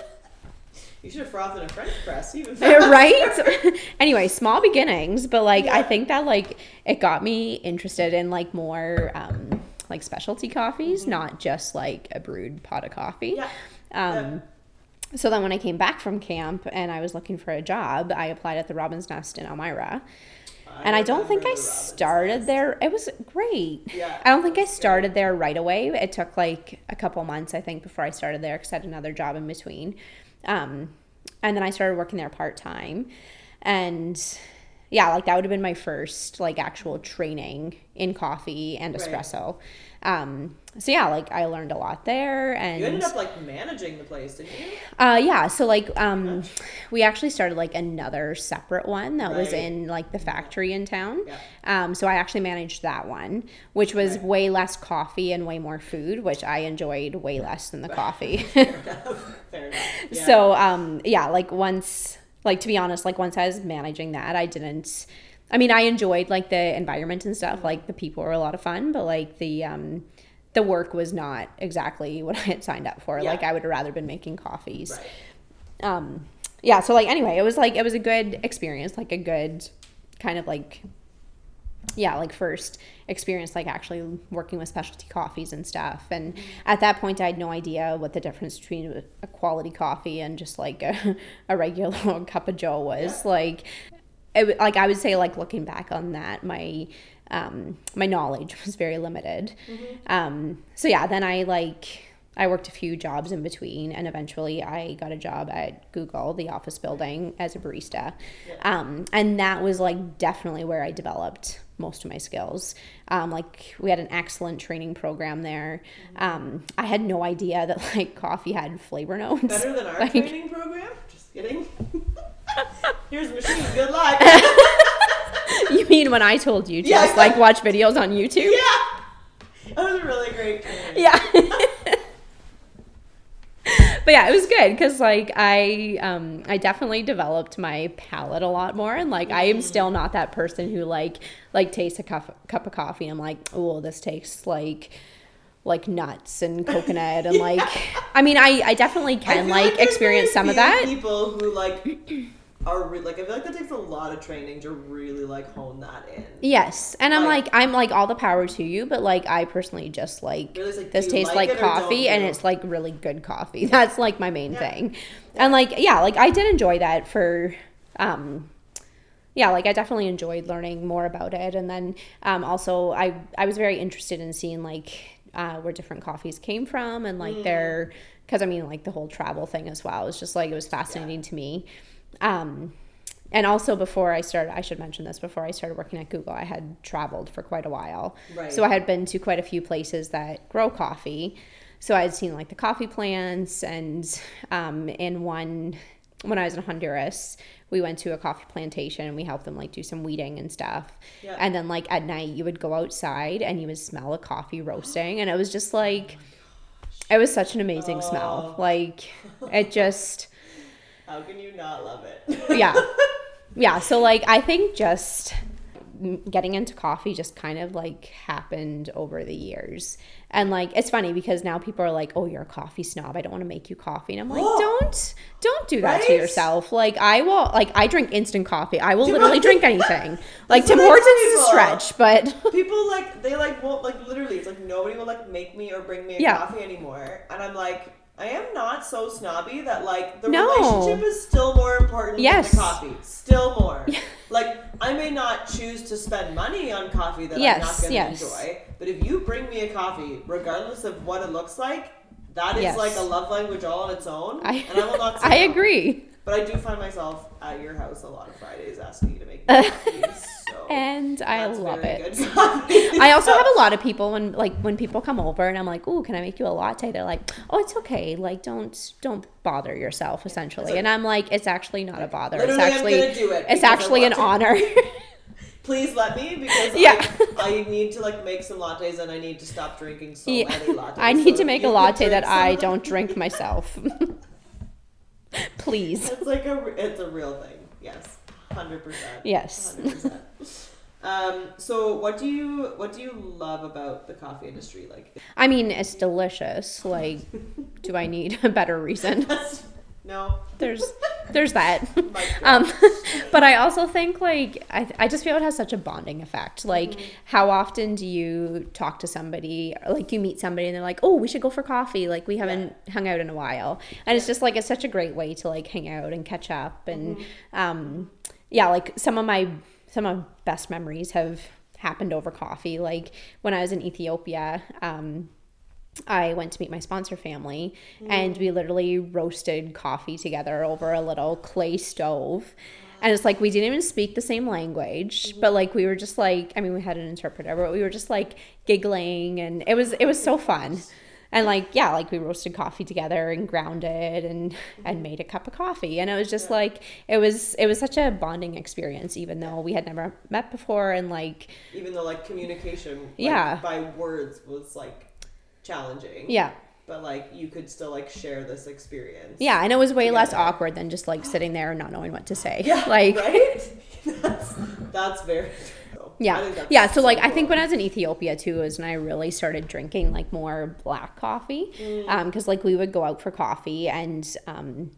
You should have frothed in a French press, even right? anyway, small beginnings, but like I think that like it got me interested in like more um like specialty coffees, not just like a brewed pot of coffee. Yeah. Um so then when I came back from camp and I was looking for a job, I applied at the Robin's Nest in Elmira. And I don't think I the started Nest. there. It was great. Yeah, I don't think I that's good. started there right away. It took like a couple months, I think, before I started there because I had another job in between. Um, and then I started working there part time. And yeah, like that would have been my first like actual training in coffee and Right. espresso. Um, so yeah, like I learned a lot there. And You ended up like managing the place, didn't you? uh, yeah, so like um, we actually started like another separate one that was in like the factory in town. Yeah. Um, so I actually managed that one, which was Right. way less coffee and way more food, which I enjoyed way less than the coffee. Fair enough. Fair enough. Yeah. So um, yeah, like once, like to be honest, like once I was managing that, I didn't. I mean, I enjoyed like the environment and stuff. Like the people were a lot of fun, but like the um, the work was not exactly what I had signed up for. Yeah. Like I would have rather been making coffees Right. um yeah so like anyway it was like it was a good experience like a good kind of like yeah like first experience like actually working with specialty coffees and stuff. And at that point i had no idea what the difference between a quality coffee and just like a, a regular cup of joe was. Like it, like i would say like looking back on that my um my knowledge was very limited. Um so yeah then i like I worked a few jobs in between, and eventually I got a job at Google, the office building, as a barista. Um, and that was like definitely where I developed most of my skills. Um, like we had an excellent training program there. Um, I had no idea that like coffee had flavor notes. Better than our Like- training program? Just kidding. Here's machine. Good luck. you mean when I told you to Yeah, just like watch videos on YouTube? yeah. That was a really great training. yeah but yeah it was good because like i um i definitely developed my palate a lot more and like i am still not that person who like like tastes a cup, cup of coffee and i'm like oh this tastes like like nuts and coconut and like i mean i i definitely can feel like there's experience some of that. People who like are re- like I feel like that takes a lot of training to really like hone that in. yes and i'm Like- like i'm like all the power to you but like i personally just like Really, like, this tastes like like, it or don't coffee and it's like really good coffee. That's like my main Yeah. thing. And like yeah like i did enjoy that for um yeah like i definitely enjoyed learning more about it. And then um also i i was very interested in seeing like uh where different coffees came from and like Mm. their because i mean like the whole travel thing as well. It was just like it was fascinating to me um and also before I started, I should mention this before I started working at Google, I had traveled for quite a while. Right. So I had been to quite a few places that grow coffee. So I had seen like the coffee plants, and um, in one, when I was in Honduras, we went to a coffee plantation and we helped them like do some weeding and stuff. Yeah. And then like at night, you would go outside and you would smell a coffee roasting, and it was just like, it was such an amazing smell. Oh. Like it just How can you not love it? yeah. Yeah so like i think just getting into coffee just kind of like happened over the years. And like it's funny because now people are like oh you're a coffee snob. I don't want to make you coffee. And i'm like don't don't do that to yourself. Like i will like i drink instant coffee. I will Tim literally Hortons- drink anything. Like tim hortons is a stretch but People like they like won't like literally. It's like nobody will like make me or bring me a Yeah. coffee anymore, and I'm like. I am not so snobby that like the No. relationship is still more important Yes. than the coffee. Still more. Like I may not choose to spend money on coffee that I'm not going to yes. enjoy, but if you bring me a coffee, regardless of what it looks like, that is Yes. like a love language all on its own, I, and I will not. I no. agree But I do find myself at your house a lot of Fridays asking you to make me coffee. And I love it. I also have a lot of people when like when people come over and I'm like, "Ooh, can I make you a latte?" They're like, "Oh, it's okay. Like don't don't bother yourself essentially." like- and I'm like, "It's actually not a bother. It's actually it it's actually an honor." Please let me because Yeah. I, I need to like make some lattes and I need to stop drinking so Yeah. many lattes. I need So to make a latte that I don't drink myself. Please. It's like a it's a real thing. Yes, hundred percent. Yes. hundred percent. Um. So, what do you what do you love about the coffee industry? Like, I mean, it's delicious. Like, do I need a better reason? no. There's there's that. Um, but I also think like I, I just feel it has such a bonding effect. Like Mm-hmm. how often do you talk to somebody or like you meet somebody and they're like, "Oh, we should go for coffee." Like we haven't hung out in a while. And it's just like it's such a great way to like hang out and catch up and Mm-hmm. um yeah, like some of my some of best memories have happened over coffee. Like when I was in Ethiopia, um I went to meet my sponsor family and we literally roasted coffee together over a little clay stove. And it's like we didn't even speak the same language, but like we were just like I mean we had an interpreter, but we were just like giggling and it was it was so fun. And like yeah, like we roasted coffee together and ground it and and mm-hmm. made a cup of coffee. And it was just like it was it was such a bonding experience even though we had never met before and like Even though like communication, like, Yeah. by words was like challenging. yeah. But like you could still like share this experience. Yeah, and it was way less awkward than just like sitting there and not knowing what to say. Yeah. like right. that's that's very. Yeah, yeah. So like I think when I was in Ethiopia too is when I really started drinking like more black coffee, Mm. um, because like we would go out for coffee and um,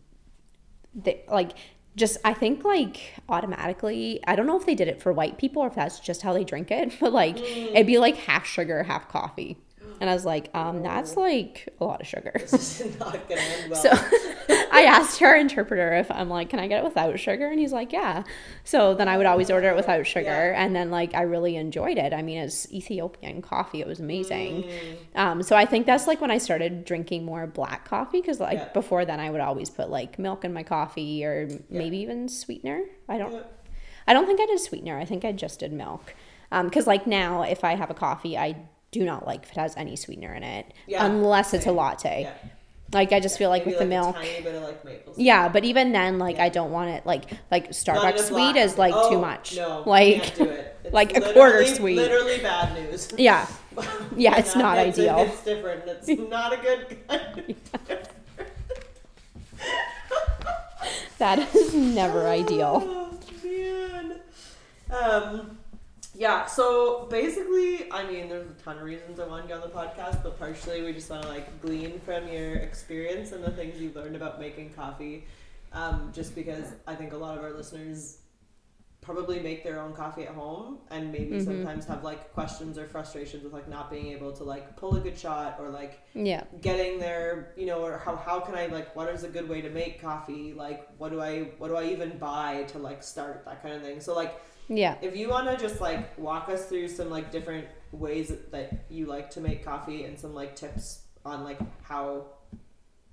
they like just I think like automatically I don't know if they did it for white people or if that's just how they drink it, but like Mm. it'd be like half sugar, half coffee, and I was like, um, that's like a lot of sugar. This is not gonna end well. So I asked our interpreter if I'm like, can I get it without sugar? And he's like, yeah. So then I would always order it without sugar. Yeah. And then like I really enjoyed it. I mean, it's Ethiopian coffee. It was amazing. Mm. Um, so I think that's like when I started drinking more black coffee because like Yeah. before then I would always put like milk in my coffee or maybe even sweetener. I don't. Yeah. I don't think I did sweetener. I think I just did milk. Because like now, if I have a coffee, I do not like if it has any sweetener in it, Yeah, unless it's a latte. Yeah. Like I just feel like with the a milk. of like. Yeah, but even then, like Yeah. I don't want it like like Starbucks sweet black- is like Oh, too much. No, like can't do it. It's like a quarter sweet. Literally bad news. yeah, yeah, it's not it's, ideal. It's different. It's not a good kind. that is never ideal. Oh, man. Um, yeah. So basically, I mean, there's a ton of reasons I want to get on the podcast, but partially we just want to like glean from your experience and the things you've learned about making coffee. Um, just because I think a lot of our listeners probably make their own coffee at home and maybe Mhm. sometimes have like questions or frustrations with like not being able to like pull a good shot or like Yeah, getting there you know or how, how can i like what is a good way to make coffee like what do i what do i even buy to like start that kind of thing so like yeah, if you want to just like walk us through some like different ways that, you like to make coffee and some like tips on like how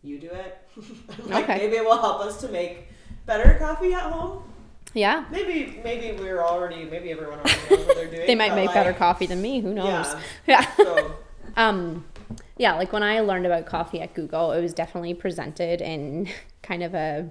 you do it like Okay. maybe it will help us to make better coffee at home yeah. maybe maybe we're already maybe everyone already knows what they're doing They might make better coffee than me. Who knows? yeah Yeah. so Um, yeah, like when I learned about coffee at Google, it was definitely presented in kind of a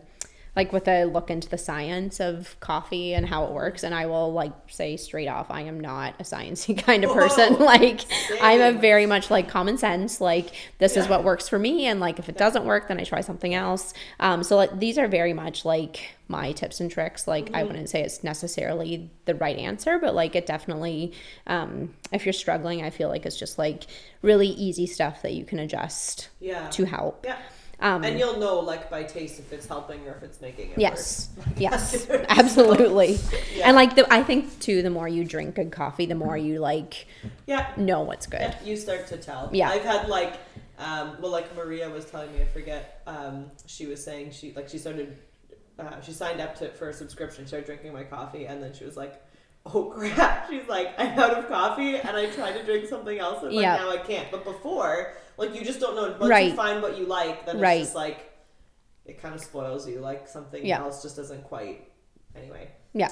like with a look into the science of coffee and how it works. And I will like say straight off, I am not a sciencey kind of person. Whoa, like I'm a very much like common sense. Like this is what works for me, and like if it doesn't work, then I try something else. Um, so like these are very much like my tips and tricks. Like I wouldn't say it's necessarily the right answer, but like it definitely, um, if you're struggling, I feel like it's just like really easy stuff that you can adjust yeah to help. yeah Um, and you'll know like by taste if it's helping or if it's making it Yes. worse. Yes. Absolutely. Yeah. And like the I think too the more you drink good coffee, the more you like Yeah. know what's good. Yeah, you start to tell. Yeah. I've had like, um, well, like Maria was telling me, I forget. Um, she was saying she like she started, uh, she signed up to for a subscription. Started drinking my coffee, and then she was like, "Oh crap!" She's like, "I'm out of coffee," and I tried to drink something else, and like Yeah. now I can't. But before, like you just don't know. Once you find what you like, then Right. it's just like, it kind of spoils you. Like something Yeah. else just doesn't quite. Anyway. Yeah.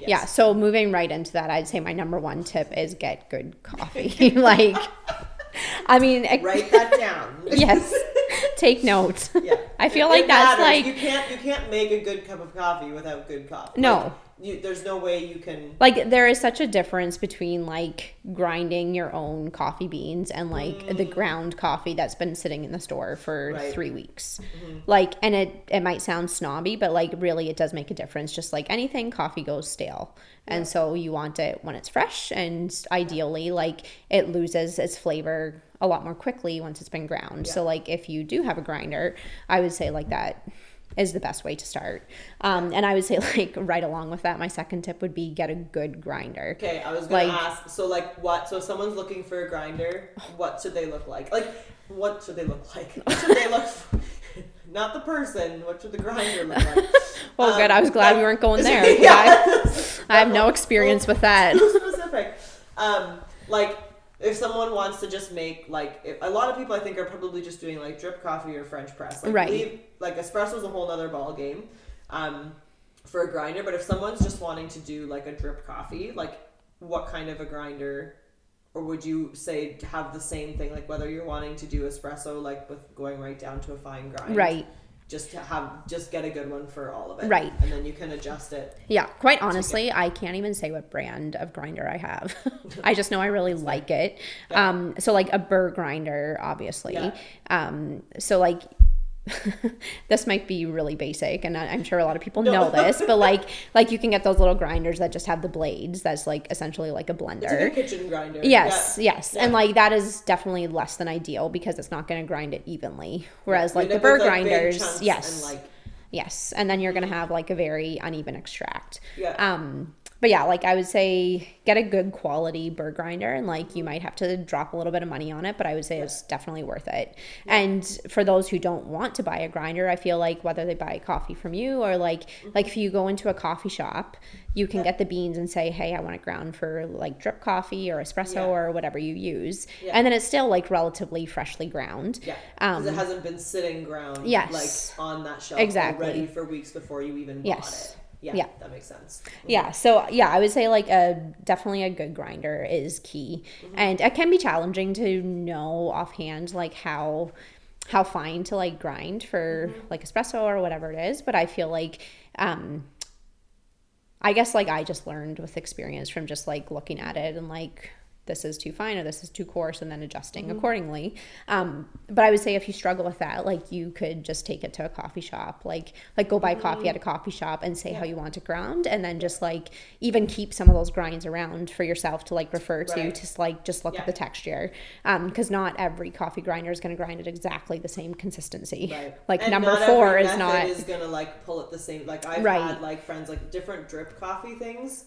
Yes. Yeah, so moving right into that, I'd say my number one tip is get good coffee. like, I mean, it- Write that down. yes, take notes. Yeah. I feel It- like it that's matters. like you can't you can't make a good cup of coffee without good coffee. No. Like, you, there's no way you can. like there is such a difference between like grinding your own coffee beans and like the mm. ground coffee that's been sitting in the store for Right. three weeks. Mm-hmm. Like and it it might sound snobby but like really it does make a difference. Just like anything coffee goes stale. And so you want it when it's fresh and ideally like it loses its flavor a lot more quickly once it's been ground. So like if you do have a grinder i would say like that is the best way to start. Um, and I would say, like, right along with that, my second tip would be get a good grinder. Okay, I was gonna Like- ask. So like, what? So if someone's looking for a grinder, what should they look like? Like, what should they look like? What should they look? Not the person. What should the grinder look like? Well, Um, good. I was glad we weren't going there. yeah. I, I have no experience with that. Too specific. Um, like if someone wants to just make like if, a lot of people I think are probably just doing like drip coffee or French press. Like, Right. leave- like espresso's a whole other ball game. Um, for a grinder, but if someone's just wanting to do like a drip coffee, like what kind of a grinder, or would you say have the same thing? Like whether you're wanting to do espresso, like with going right down to a fine grind, Right. Just to have just get a good one for all of it, Right. And then you can adjust it. Yeah, quite honestly, I can't even say what brand of grinder I have. I just know I really like it. Yeah. Um, so like a burr grinder, obviously. Yeah. Um, so like this might be really basic, and I'm sure a lot of people know this, but like like you can get those little grinders that just have the blades. That's like essentially like a blender. It's like a kitchen grinder. Yes, Yeah. yes. Yeah. And like that is definitely less than ideal because it's not going to grind it evenly. Whereas You like the burr grinders, yes. And like yes. And then you're going to have like a very uneven extract. yeah. Um but yeah, like I would say get a good quality burr grinder and like you might have to drop a little bit of money on it, but I would say it's definitely worth it. And for those who don't want to buy a grinder, I feel like whether they buy coffee from you or like Mm-hmm. like if you go into a coffee shop, you can get the beans and say, "Hey, I want it ground for like drip coffee or espresso Yeah. or whatever you use." Yeah. And then it's still like relatively freshly ground. Yeah, because Um, it hasn't been sitting ground yes. like on that shelf Exactly. ready for weeks before you even Yes. bought it. Yeah, Yeah. that makes sense. Yeah, so yeah, I would say like a definitely a good grinder is key, and it can be challenging to know offhand like how how fine to like grind for like espresso or whatever it is. But I feel like um, I guess like I just learned with experience from just like looking at it and like this is too fine or this is too coarse and then adjusting mm-hmm. accordingly. Um, but I would say if you struggle with that, like you could just take it to a coffee shop, like like go buy mm-hmm. coffee at a coffee shop and say how you want it ground, and then just like even keep some of those grinds around for yourself to like refer to Right. to like just look Yeah. at the texture, um, because not every coffee grinder is going to grind at exactly the same consistency. Right. Like And number four is not. is gonna like pull it the same. Like I've Right. had like friends like different drip coffee things,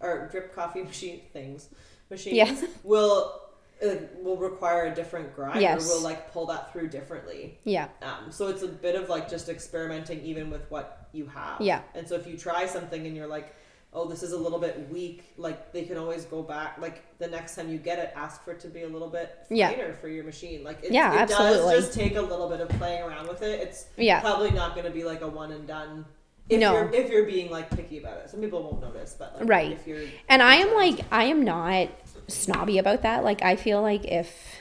or drip coffee machine things machines Yeah. will uh, will require a different grind Yes. or will like pull that through differently. yeah. Um, so it's a bit of like just experimenting even with what you have. Yeah. And so if you try something and you're like, oh, this is a little bit weak, like they can always go back. Like the next time you get it, ask for it to be a little bit Yeah. finer for your machine. Like it, Yeah, it absolutely. does just take a little bit of playing around with it. It's Yeah. probably not going to be like a one and done. If No. you're if you're being like picky about it, some people won't notice, but like Right. if you're And I am like I am not snobby about that. Like I feel like if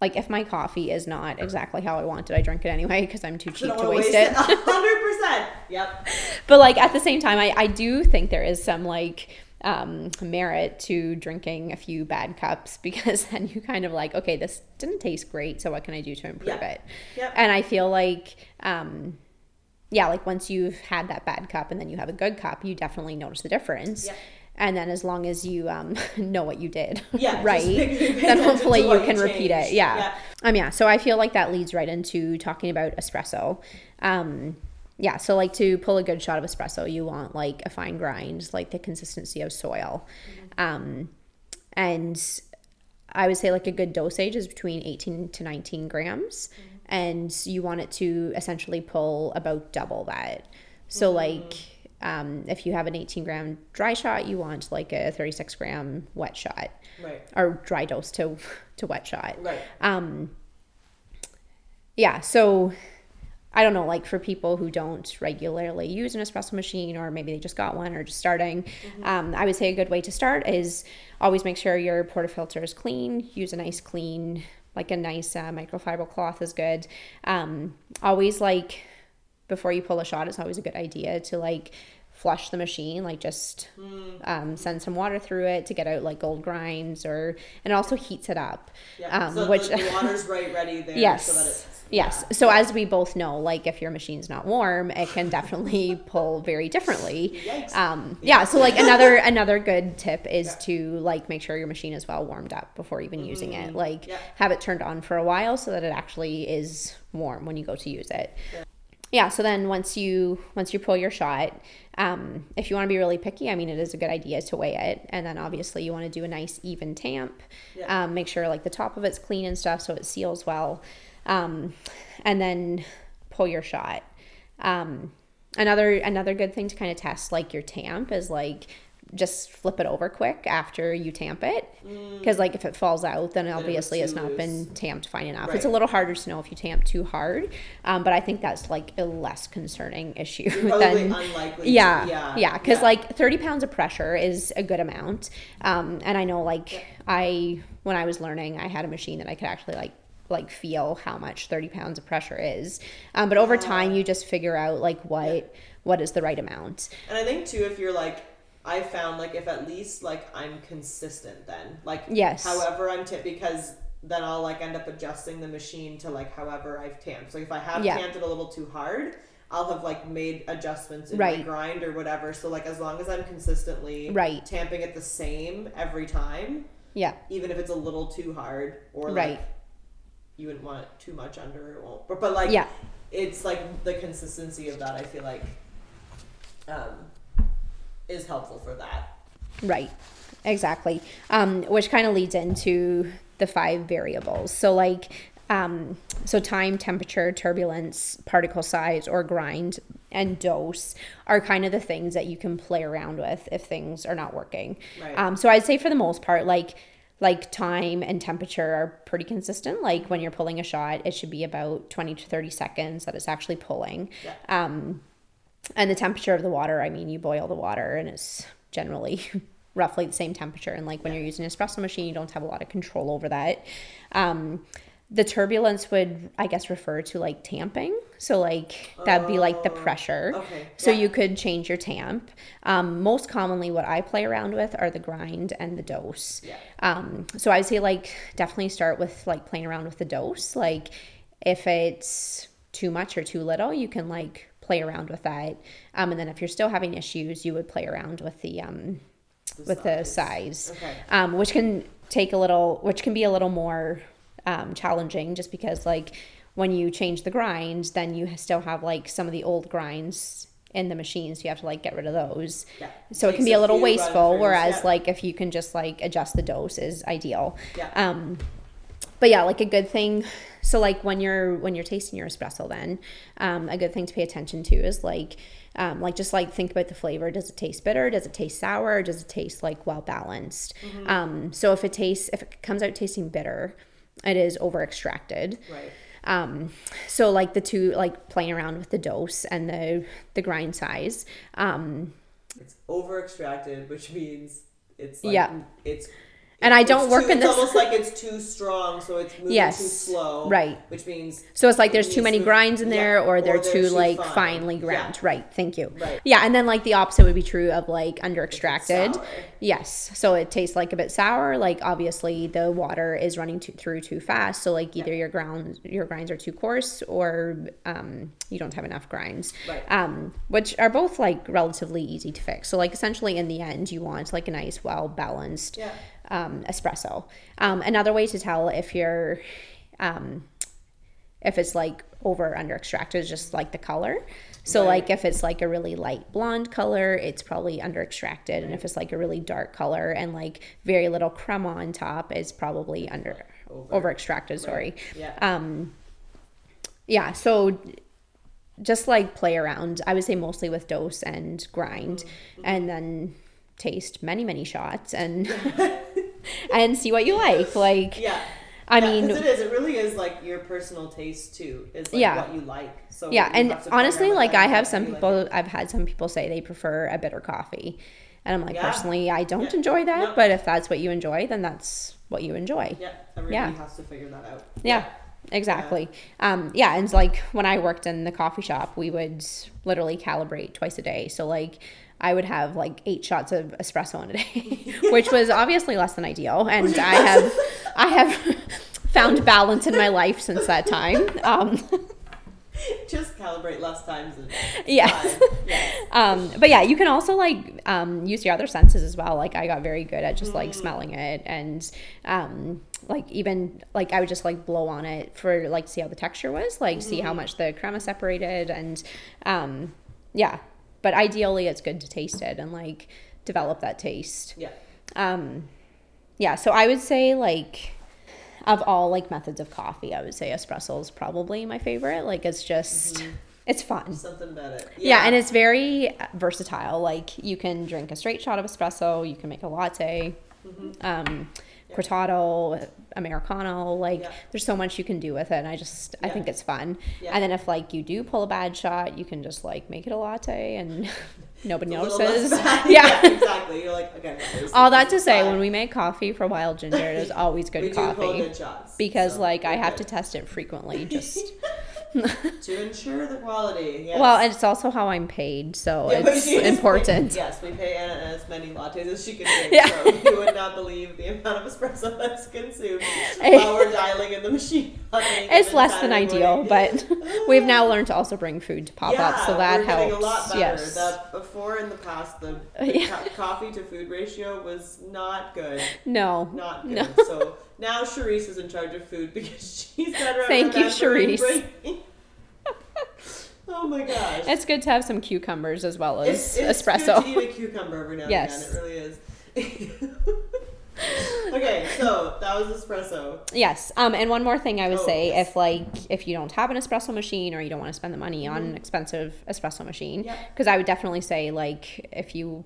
like if my coffee is not exactly how I want it, I drink it anyway because I'm too cheap to wanna waste it. Hundred percent. Yep. but like at the same time, I I do think there is some like um, merit to drinking a few bad cups because then you kind of like okay this didn't taste great so what can I do to improve it Yep. and I feel like um, yeah like once you've had that bad cup and then you have a good cup you definitely notice the difference Yep. And then as long as you um, know what you did Yeah. right then hopefully you can repeat it. yeah. Yeah. um yeah so i feel like that leads right into talking about espresso. Um yeah so like to pull a good shot of espresso you want like a fine grind like the consistency of soil. Um and i would say like a good dosage is between 18 to 19 grams. And you want it to essentially pull about double that. So like um, if you have an 18 gram dry shot you want like a 36 gram wet shot Right. or dry dose to to wet shot Right. um yeah so I don't know, like for people who don't regularly use an espresso machine or maybe they just got one or just starting, um, I would say a good way to start is always make sure your portafilter is clean. Use a nice clean, like a nice uh, microfiber cloth is good. Um, always like before you pull a shot, it's always a good idea to like flush the machine, like just um, send some water through it to get out like gold grinds or, and it also heats it up. Yeah. Um, so which- the, water's right ready there. Yes. So that it's, Yes. So as we both know, like if your machine's not warm, it can definitely pull very differently. Um, yeah. So like another another good tip is to like make sure your machine is well warmed up before even using it. Like Mm-hmm. Yeah. have it turned on for a while so that it actually is warm when you go to use it. Yeah. So then once you once you pull your shot, um, if you want to be really picky, I mean, it is a good idea to weigh it, and then obviously you want to do a nice even tamp. Yeah. Um, make sure like the top of it's clean and stuff so it seals well, um, and then pull your shot. Um, another another good thing to kind of test like your tamp is like just flip it over quick after you tamp it. Because like if it falls out then obviously it's not been tamped fine enough. Right. it's a little harder to know if you tamp too hard. Um, but i think that's like a less concerning issue than unlikely. to- yeah. yeah. yeah because yeah. like 30 pounds of pressure is a good amount. Um, and i know like i when i was learning i had a machine that i could actually like like feel how much 30 pounds of pressure is. Um, but over time you just figure out like what what is the right amount. And I think too, if you're like, I found like if at least like I'm consistent, then like Yes. however I'm tipped because then I'll like end up adjusting the machine to like however I've tamped. So if I have Yeah. tamped it a little too hard, I'll have like made adjustments in my grind or whatever. So like as long as I'm consistently Right. tamping it the same every time, yeah even if it's a little too hard or like Right. you wouldn't want it too much under it won't but, but like Yeah. it's like the consistency of that I feel like um is helpful for that. Right, exactly. Um, which kind of leads into the five variables. So, like, um, so time, temperature, turbulence, particle size, or grind, and dose are kind of the things that you can play around with if things are not working. Right. Um, so I'd say for the most part, like like time and temperature are pretty consistent. Like when you're pulling a shot, it should be about 20 to 30 seconds that it's actually pulling. Yeah. Um, and the temperature of the water, I mean, you boil the water and it's generally roughly the same temperature. And like when you're using an espresso machine, you don't have a lot of control over that. Um, the turbulence would, I guess, refer to like tamping. So like that'd be like the Oh, pressure. okay, So yeah. you could change your tamp. Um, most commonly, what I play around with are the grind and the dose. Yeah. Um, so I'd say like definitely start with like playing around with the dose. Like if it's too much or too little, you can like play around with that. Um, and then if you're still having issues, you would play around with the um, with the size, Okay. um, which can take a little, which can be a little more um, challenging, just because like when you change the grinds, then you still have like some of the old grinds in the machine, so you have to like get rid of those. Yeah. So it Takes can be a a little wasteful, whereas yeah. like if you can just like adjust the dose is ideal. Yeah. Um, but yeah, like a good thing. So like when you're when you're tasting your espresso, then um, a good thing to pay attention to is like um, like just like think about the flavor. Does it taste bitter? Does it taste sour? Does it taste like well balanced? Mm-hmm. Um, so if it tastes if it comes out tasting bitter, it is over extracted. Right. Um, so like the two like playing around with the dose and the the grind size. Um, It's over extracted, which means it's like Yeah. it's And I don't work too- in this. it's almost like it's too strong, so it's moving Yes. too slow. Right. Which means So it's like there's too many grinds in there, yeah, or they're or they're too too like fine. finely Yeah. ground. Right. Thank you. Right. Yeah, and then like the opposite would be true of like under extracted. Yes. So it tastes like a bit sour. Like obviously the water is running too, through too fast. So like either your grounds your grinds are too coarse or um, you don't have enough grinds. Right. Um, which are both like relatively easy to fix. So like essentially in the end you want like a nice well balanced Yeah. Um, espresso. Um, another way to tell if you're um, if it's like over or under extracted is just like the color. So Right. like if it's like a really light blonde color, it's probably under extracted, and if it's like a really dark color and like very little crema on top, it's probably under Over. over, extracted. Sorry. Yeah. Um, yeah. So just like play around. I would say mostly with dose and grind, Mm-hmm. and then taste many many shots and and see what you like. Like yeah. I Yeah, mean, it is. It really is like your personal taste too. Is like Yeah. what you like. So yeah, and have to program honestly, like I have some you like people. I've had some people say they prefer a bitter coffee, and I'm like, Yeah. personally, I don't Yeah. enjoy that. No. But if that's what you enjoy, then that's what you enjoy. Yeah, everybody has to figure that out. Yeah, exactly. Um, yeah, and like when I worked in the coffee shop, we would literally calibrate twice a day. So like I would have like eight shots of espresso in a day, which was obviously less than ideal. And I have I have found balance in my life since that time. Um, Just calibrate less times. And yeah. Yes. Um, but yeah, you can also like um, use your other senses as well. Like I got very good at just like smelling it and um, like even like I would just like blow on it for like to see how the texture was, like see how much the crema separated and um, yeah. But ideally, it's good to taste it and like develop that taste. Yeah. Um, yeah, so I would say like of all like methods of coffee, I would say espresso is probably my favorite. Like it's just it's fun. Something about it. Yeah. and it's very versatile. Like you can drink a straight shot of espresso, you can make a latte, Mm-hmm. um, cortado, americano. Like Yeah. there's so much you can do with it, and I just I think it's fun. Yeah. And then if like you do pull a bad shot, you can just like make it a latte, and nobody notices. yeah. exactly. You're like, okay. All that to say, fine. when we make coffee for Wild Ginger, it is always good we do pull coffee good shots because so like I we're have to test it frequently. Just to ensure the quality. Yes. well, and it's also how I'm paid, so Yeah, it's important. paid- yes, we pay Anna as many lattes as she can drink. Yeah. So you would not believe the amount of espresso that's consumed while we're dialing in the machine. It's less than ideal, but we've now learned to also bring food to pop up, so that we're helps. a lot better. Yes. That before in the past, the, the Yeah. co- coffee to food ratio was not good. no. Not good. No. So now Charisse is in charge of food because she's better at Thank you, Charisse. oh my gosh. It's good to have some cucumbers as well as It's, it's espresso. good to eat a cucumber every now Yes. and again. It really is. okay, so that was espresso. Yes. Um, and one more thing I would Oh, say, yes. if like if you don't have an espresso machine or you don't want to spend the money on an expensive espresso machine, Mm-hmm. Because I would definitely say like if you,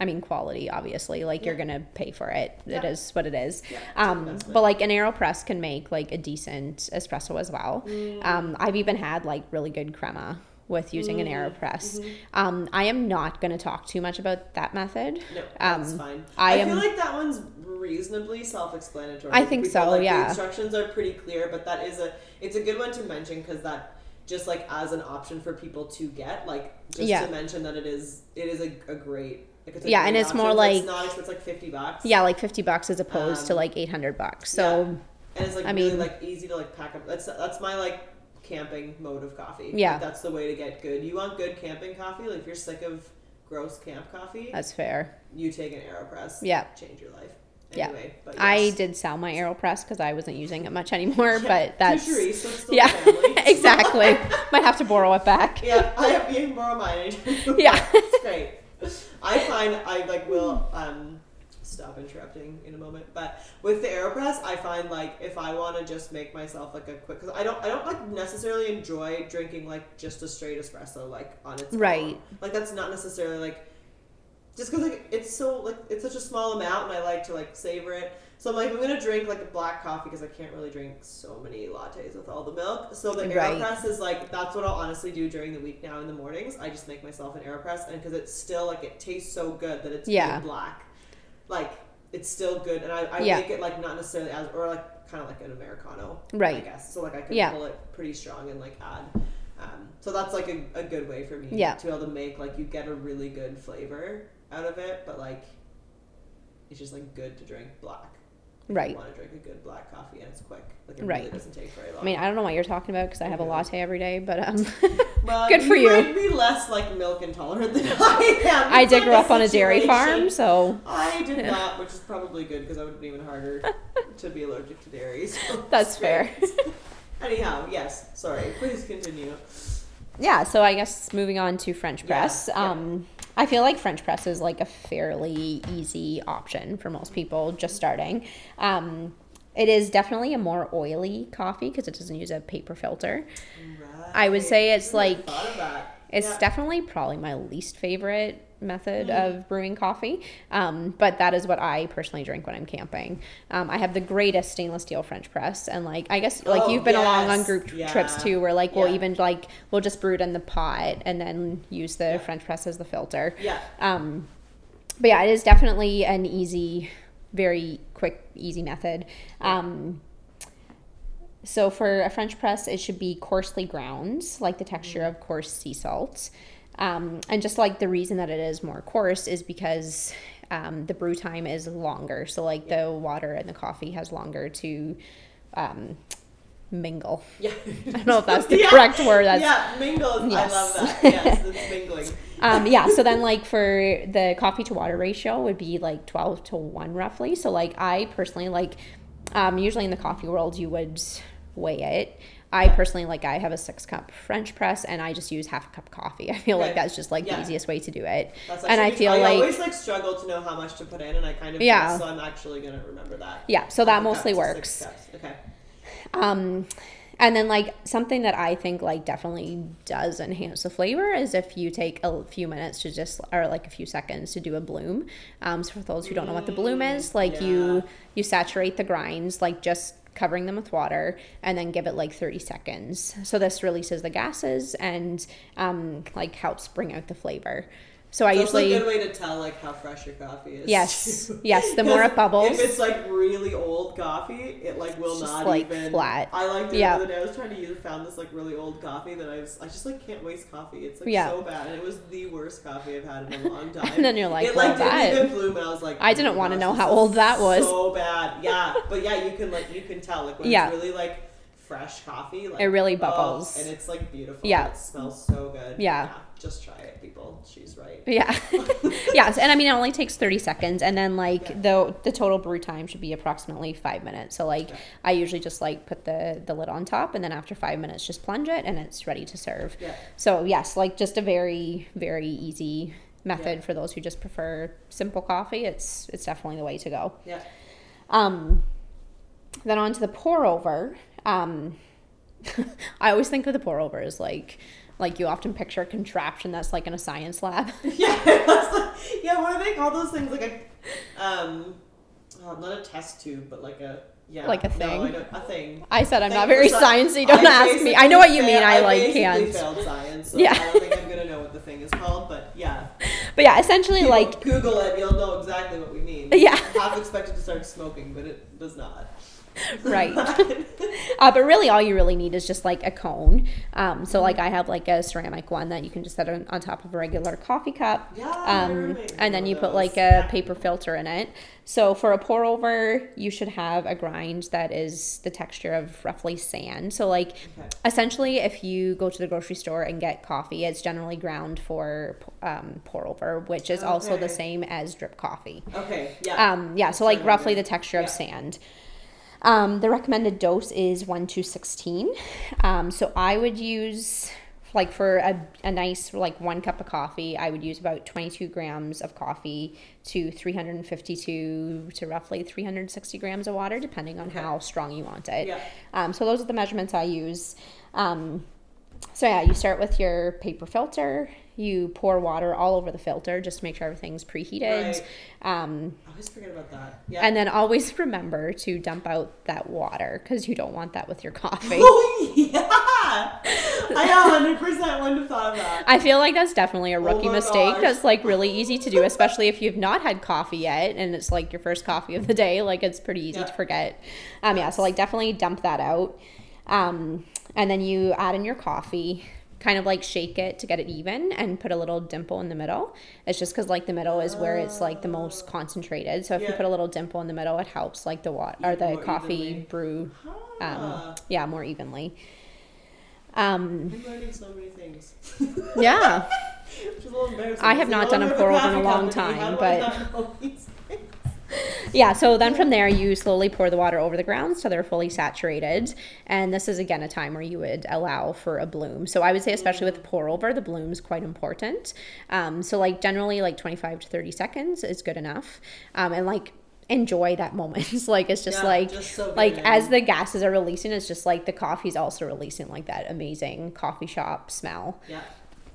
I mean quality obviously, like you're gonna pay for it. It Yeah. is what it is. Yeah, um, but like an Aeropress can make like a decent espresso as well. Mm. Um, I've even had like really good crema with using an Mm-hmm. Aeropress. Um, I am not going to talk too much about that method. No, that's Um, fine. I I, am- feel like that one's reasonably self-explanatory. I think so, like, yeah. The instructions are pretty clear, but that is a it's a good one to mention because that just like as an option for people to get, like just Yeah. to mention that it is it is a, a great. Like, it's Yeah, and it's more like- it's not it's like fifty bucks. Yeah, like 50 bucks as opposed to Um, like 800 bucks. So, and it's like I really mean- like easy to like pack up. That's that's my like camping mode of coffee. Yeah. Like, that's the way to get good. You want good camping coffee? Like if you're sick of gross camp coffee, that's fair. you take an Aeropress. Yeah. Change your life. Yeah. Anyway, but I did sell my AeroPress because I wasn't using it much anymore, Yeah, but that's. to Charisse, so it's still yeah, family. exactly. Might have to borrow it back. yeah, I have you can borrow mine. Yeah. it's great. I find I like will um stop interrupting in a moment, but with the Aeropress, I find like if I want to just make myself like a quick because I don't I don't like necessarily enjoy drinking like just a straight espresso like on its Right. own. Like that's not necessarily like just because like it's so like it's such a small amount and I like to like savor it. So I'm like I'm gonna drink like a black coffee because I can't really drink so many lattes with all the milk. So the Right. Aeropress is like that's what I'll honestly do during the week now in the mornings. I just make myself an Aeropress and because it's still like it tastes so good that it's Yeah. black, like it's still good and I, I Yeah. make it like not necessarily as or like kind of like an americano, right? I guess. So like I can Yeah. pull it pretty strong and like add. Um, so that's like a, a good way for me Yeah. to be able to make like you get a really good flavor out of it, but like it's just like good to drink black. Right. You want to drink a good black coffee and it's quick. Like it Right. really doesn't take very long. I mean, I don't know what you're talking about because I have a latte every day, but um, well, good for you. Might be less like milk intolerant than I am. I did like grow up on a dairy farm, so I did not, which is probably good because I would have been even harder to be allergic to dairy. So that's fair. Anyhow, yes. Sorry. Please continue. yeah. So I guess moving on to French press. yeah. Um, I feel like French press is like a fairly easy option for most people just starting. Um, it is definitely a more oily coffee because it doesn't use a paper filter. I would say it's like- thought of that. It's Yeah. definitely probably my least favorite method Mm-hmm. of brewing coffee, um, but that is what I personally drink when I'm camping. Um, I have the greatest stainless steel French press, and like I guess like Oh, you've been along on group Yeah. trips too, where like we'll Yeah. even like we'll just brew it in the pot and then use the Yeah. French press as the filter. Yeah. Um, but yeah, it is definitely an easy, very quick, easy method. Um, so for a French press, it should be coarsely ground, like the texture of coarse sea salt. Um, and just like the reason that it is more coarse is because um, the brew time is longer. So like the water and the coffee has longer to um, mingle. Yeah. I don't know if that's the Yeah. correct word. That's yeah, mingle. Yes. I love that. Yes, it's mingling. um, yeah, so then like for the coffee to water ratio would be like 12 to 1 roughly. So like I personally like um, usually in the coffee world you would weigh it. I personally like I have a 6 cup French press and I just use half a cup of coffee. I feel like that's just like Yeah. the easiest way to do it. That's and I feel I like I always like struggle to know how much to put in, and I kind of Yeah. guess, so I'm actually gonna remember that. yeah, so that Half a cup mostly works. Okay. Um, and then like something that I think like definitely does enhance the flavor is if you take a few minutes to just or like a few seconds to do a bloom. Um, so for those who don't know what the bloom is, like yeah. you you saturate the grinds like just covering them with water and then give it like 30 seconds. So this releases the gases and um, like helps bring out the flavor. So I So usually it's a good way to tell like how fresh your coffee is. Yes. too. Yes, the more it bubbles- If it's like really old coffee, it like will It's just, not like, even flat. I like the Yeah. other day I was trying to use found this like really old coffee that I was I just like can't waste coffee. It's like Yeah. so bad, and it was the worst coffee I've had in a long time. And then you're like, it well, like didn't that- even bloom, and I was like, I oh didn't my wanna know how old that was. So bad, yeah. But yeah, you can like you can tell like when Yeah. it's really like fresh coffee. Like, It really oh, bubbles. and it's like beautiful. Yeah. it smells so good. Yeah. just try it, people. She's right. Yeah. yes, and I mean it only takes 30 seconds and then like Yeah. the the total brew time should be approximately 5 minutes. So like Okay. I usually just like put the the lid on top and then after 5 minutes just plunge it and it's ready to serve. Yeah. So yes, like just a very very easy method Yeah. for those who just prefer simple coffee. It's it's definitely the way to go. Yeah. Um then on to the pour over. Um I always think of the pour over as like like you often picture a contraption that's like in a science lab. Yeah, like, yeah. What do they call those things? Like a, um, oh, not a test tube, but like a yeah, Like a thing? I know, a thing. I said I'm not very sci- sciencey. Don't I ask me. I know what you mean. I failed- like can't. failed science. So Yeah. I don't think I'm gonna know what the thing is called, but yeah. But yeah, essentially People like Google it, you'll know exactly what we mean. Yeah. I half expected to start smoking, but it does not. right. uh, but really, all you really need is just like a cone. Um, so like I have like a ceramic one that you can just set on, on top of a regular coffee cup. Yeah, Um, and then you put like a paper filter in it. So for a pour over, you should have a grind that is the texture of roughly sand. So like Okay. essentially, if you go to the grocery store and get coffee, it's generally ground for um, pour over, which is also the same as drip coffee. Okay. Yeah. Um, yeah, so like roughly the texture of sand. Um, the recommended dose is 1 to 16. Um, so I would use, like for a, a nice, like one cup of coffee, I would use about 22 grams of coffee to 352 to roughly 360 grams of water, depending on Okay. how strong you want it. Yeah. Um, so those are the measurements I use. Um, so yeah, you start with your paper filter. You pour water all over the filter just to make sure everything's preheated. Right. Um, I always forget about that. Yeah. and then always remember to dump out that water because you don't want that with your coffee. Oh yeah! I hundred percent wouldn't have thought of that. I feel like that's definitely a rookie my mistake. gosh. That's like really easy to do, especially if you've not had coffee yet and it's like your first coffee of the day. Like it's pretty easy Yeah. to forget. Um, yeah, so like definitely dump that out. Um, and then you add in your coffee, kind of like shake it to get it even and put a little dimple in the middle. It's just because like the middle is where it's like the most concentrated. So if you put a little dimple in the middle, it helps like the water or the coffee evenly. brew, um, Ah, yeah, more evenly. Um, I'm learning so many things. yeah. Which is a little embarrassing. I have not done a pour over in a long company, time, but- not know these things? Yeah, so then from there, you slowly pour the water over the grounds so they're fully saturated. And this is again a time where you would allow for a bloom. So I would say, especially with the pour over, the bloom's quite important. Um, so, like, generally, like 25 to 30 seconds is good enough. Um, and like, enjoy that moment. Like, it's just Yeah, like, just it like as the gases are releasing, it's just like the coffee's also releasing like that amazing coffee shop smell. Yeah.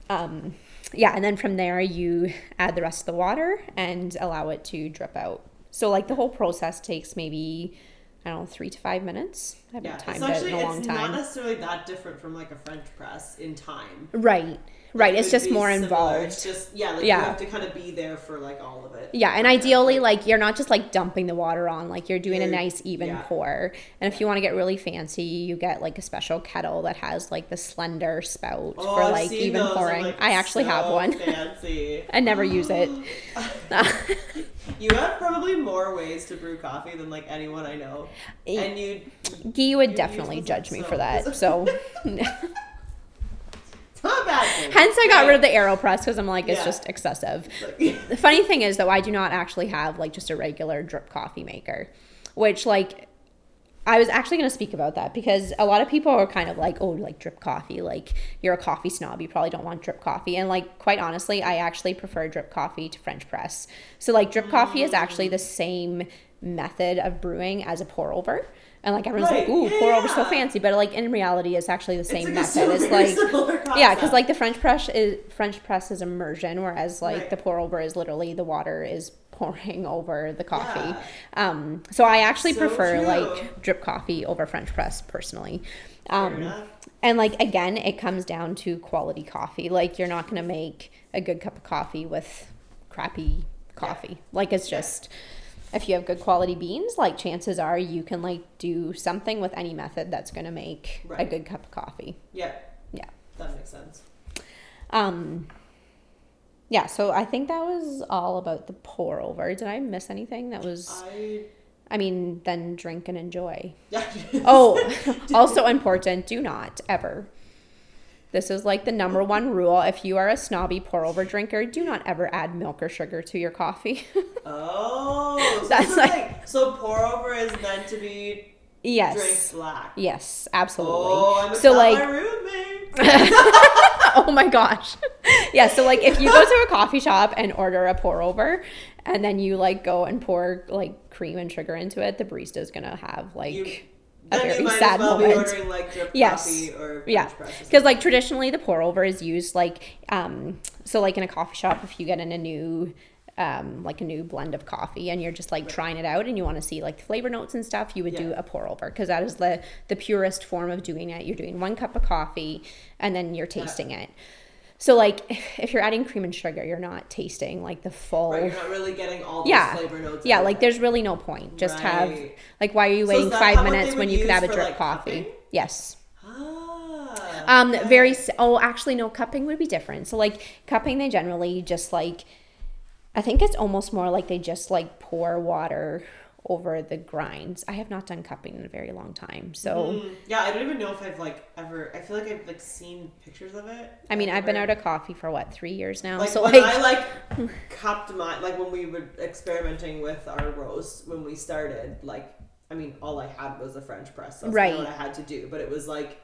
um, yeah, and then from there you add the rest of the water and allow it to drip out. So like the whole process takes maybe I don't know three to five minutes. I haven't Yeah, timed it's actually it in a long it's time. not necessarily that different from like a French press in time. right, right. It's just more similar. involved. It's just yeah, like Yeah. you have to kind of be there for like all of it. Yeah, and ideally, like you're not just like dumping the water on, like you're doing a You're- nice even yeah. pour. And if you want to get really fancy, you get like a special kettle that has like the slender spout Oh, for like even those. Pouring. like, I actually have one. Fancy. I never use it. You have probably more ways to brew coffee than like anyone I know, and you. Guy would definitely judge me so- for that. So It's not a bad thing. Hence I got rid of the AeroPress because I'm like it's Yeah. just excessive. The funny thing is though, I do not actually have like just a regular drip coffee maker, which like I was actually going to speak about that because a lot of people are kind of like, oh, like drip coffee, like you're a coffee snob, you probably don't want drip coffee. And like, quite honestly, I actually prefer drip coffee to French press. So, like, drip coffee is actually the mm. same method of brewing as a pour over. And like, everyone's like, Right, ooh, yeah, pour over is so fancy. But like, in reality, it's actually the same it's like method. It's like, yeah, because like the French press is French press is immersion, whereas like Right. the pour over is literally the water is pouring over the coffee. Yeah. Um, so I actually So prefer true. like drip coffee over French press personally. Um, and like again, it comes down to quality coffee. Like you're not gonna make a good cup of coffee with crappy coffee. Like it's Yeah. If you have good quality beans, like chances are you can like do something with any method that's gonna make a good cup of coffee. yeah, Yeah. that makes sense. Um yeah, so I think that was all about the pour over. Did I miss anything that was I I mean, then drink and enjoy. yeah. Oh, also important, do not ever. This is like the number one rule. If you are a snobby pour over drinker, do not ever add milk or sugar to your coffee. Oh, so That's like- like, so pour over is meant to be drink yes. black. Yes, absolutely. Oh, so like my roommate. oh my gosh. Yeah, so like if you go to a coffee shop and order a pour over and then you like go and pour like cream and sugar into it, the barista is gonna have like You- a Then very sad well moment. ordering like Yes. yeah. because like traditionally the pour over is used like um so like in a coffee shop if you get in a new um like a new blend of coffee and you're just like trying it out and you want to see like the flavor notes and stuff you would do a pour over because that is the the purest form of doing it. You're doing one cup of coffee and then you're tasting it so like if you're adding cream and sugar you're not tasting like the full Right, you're not really getting all those yeah flavor notes. yeah like there's really no point just have like why are you waiting that five how- what they minutes when you could have a drip like, coffee cupping? yes Ah, um, okay. very. Oh, actually, no. Cupping would be different. So, like cupping, they generally just like. I think it's almost more like they just like pour water over the grinds. I have not done cupping in a very long time, so Mm, yeah, I don't even know if I've like ever. I feel like I've like seen pictures of it. I mean, I've been out of coffee for what three years now. Like so when like, I like cupped my like when we were experimenting with our roast when we started like I mean all I had was a French press. That's Right. What I had to do, but it was like.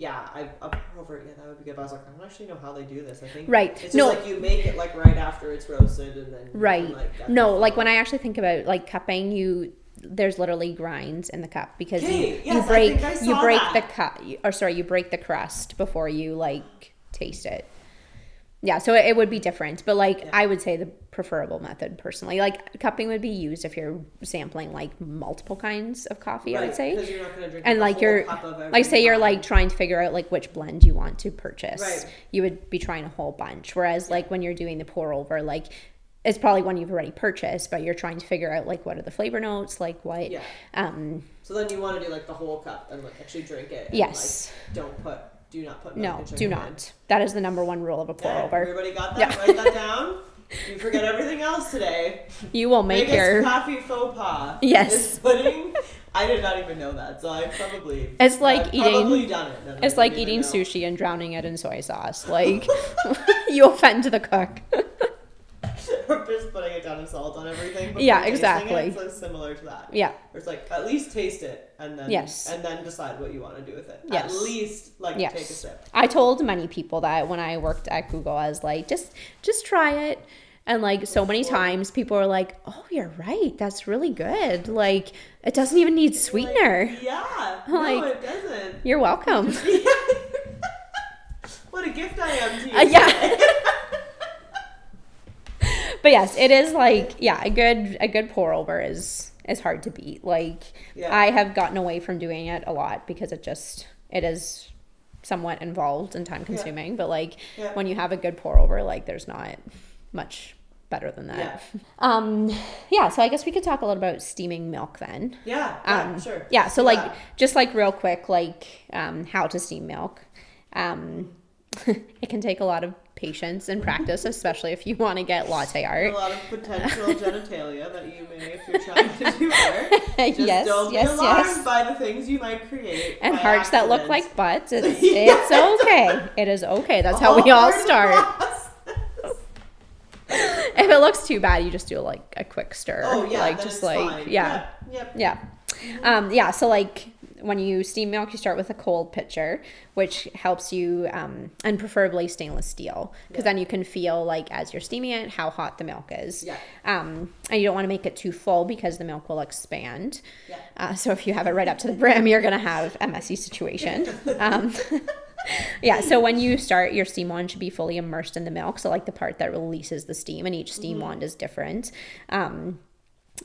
Yeah, I up over yeah that would be good. But I was like, I don't actually know how they do this. I think Right. It's just No. like you make it like right after it's roasted and then you can, right? like, no, like when. I actually think about like cupping, you there's literally grinds in the cup because Okay, you yes, you I break think I you break that. the cup or sorry you break the crust before you like taste it. Yeah, so it, would be different, but like Yeah. I would say the preferable method personally, like cupping would be used if you're sampling like multiple kinds of coffee. I would say you're not gonna drink and like you're like say you're like trying to figure out like which blend you want to purchase. Right. You would be trying a whole bunch, whereas like when you're doing the pour over, like it's probably one you've already purchased, but you're trying to figure out like what are the flavor notes, like what. Yeah. Um. So then you want to do like the whole cup and like actually drink it. and, Yes. Like, don't put. Do not put. milk No, do in. not. That is the number one rule of a pour over. Everybody got that? Yeah. Write that down. You forget everything else today. You will make your. coffee faux pas. Yes. Is putting. I did not even know that, so I probably. It's like I've eating- Probably done it. It's like eating know. sushi and drowning it in soy sauce. Like you offend the cook. Just putting a ton of salt on everything. Yeah, exactly. It, so it's similar to that. Yeah. Where it's like at least taste it and then Yes. and then decide what you want to do with it. Yes. At least like Yes. take a sip. I told many people that when I worked at Google, I was like, just just try it. And like so many times people are like, Oh, you're right, that's really good. Like it doesn't even need sweetener. Like, yeah. Like- no, it doesn't. You're welcome. what a gift I am to you. Uh, yeah. But yes, it is like yeah, a good a good pour over is is hard to beat. Like Yeah. I have gotten away from doing it a lot because it just it is somewhat involved and time consuming. But like Yeah. when you have a good pour over, like there's not much better than that. Yeah. Um yeah, so I guess we could talk a little about steaming milk then. yeah, yeah, Um, sure. Yeah, so like just like real quick, like um, how to steam milk. Um, it can take a lot of patience and practice, especially if you want to get latte art. a lot of potential genitalia that you may, if you're trying to do. Just yes, don't yes, be alarmed yes. by the things you might create. And hearts that look like butts. It's, Yeah. it's okay. It is okay. That's how we all part of the start. If it looks too bad, you just do like a quick stir. Oh yeah, like just like fine. yeah. Yep. Yeah. Um, yeah. So like when you steam milk, you start with a cold pitcher, which helps you, um, and preferably stainless steel, because Yeah. then you can feel like as you're steaming it how hot the milk is. Yeah. Um, and you don't want to make it too full because the milk will expand. Yeah. Uh, so if you have it right up to the brim, you're gonna have a messy situation. Um, yeah. So when you start, your steam wand should be fully immersed in the milk. So like the part that releases the steam, and each steam wand is different. Um,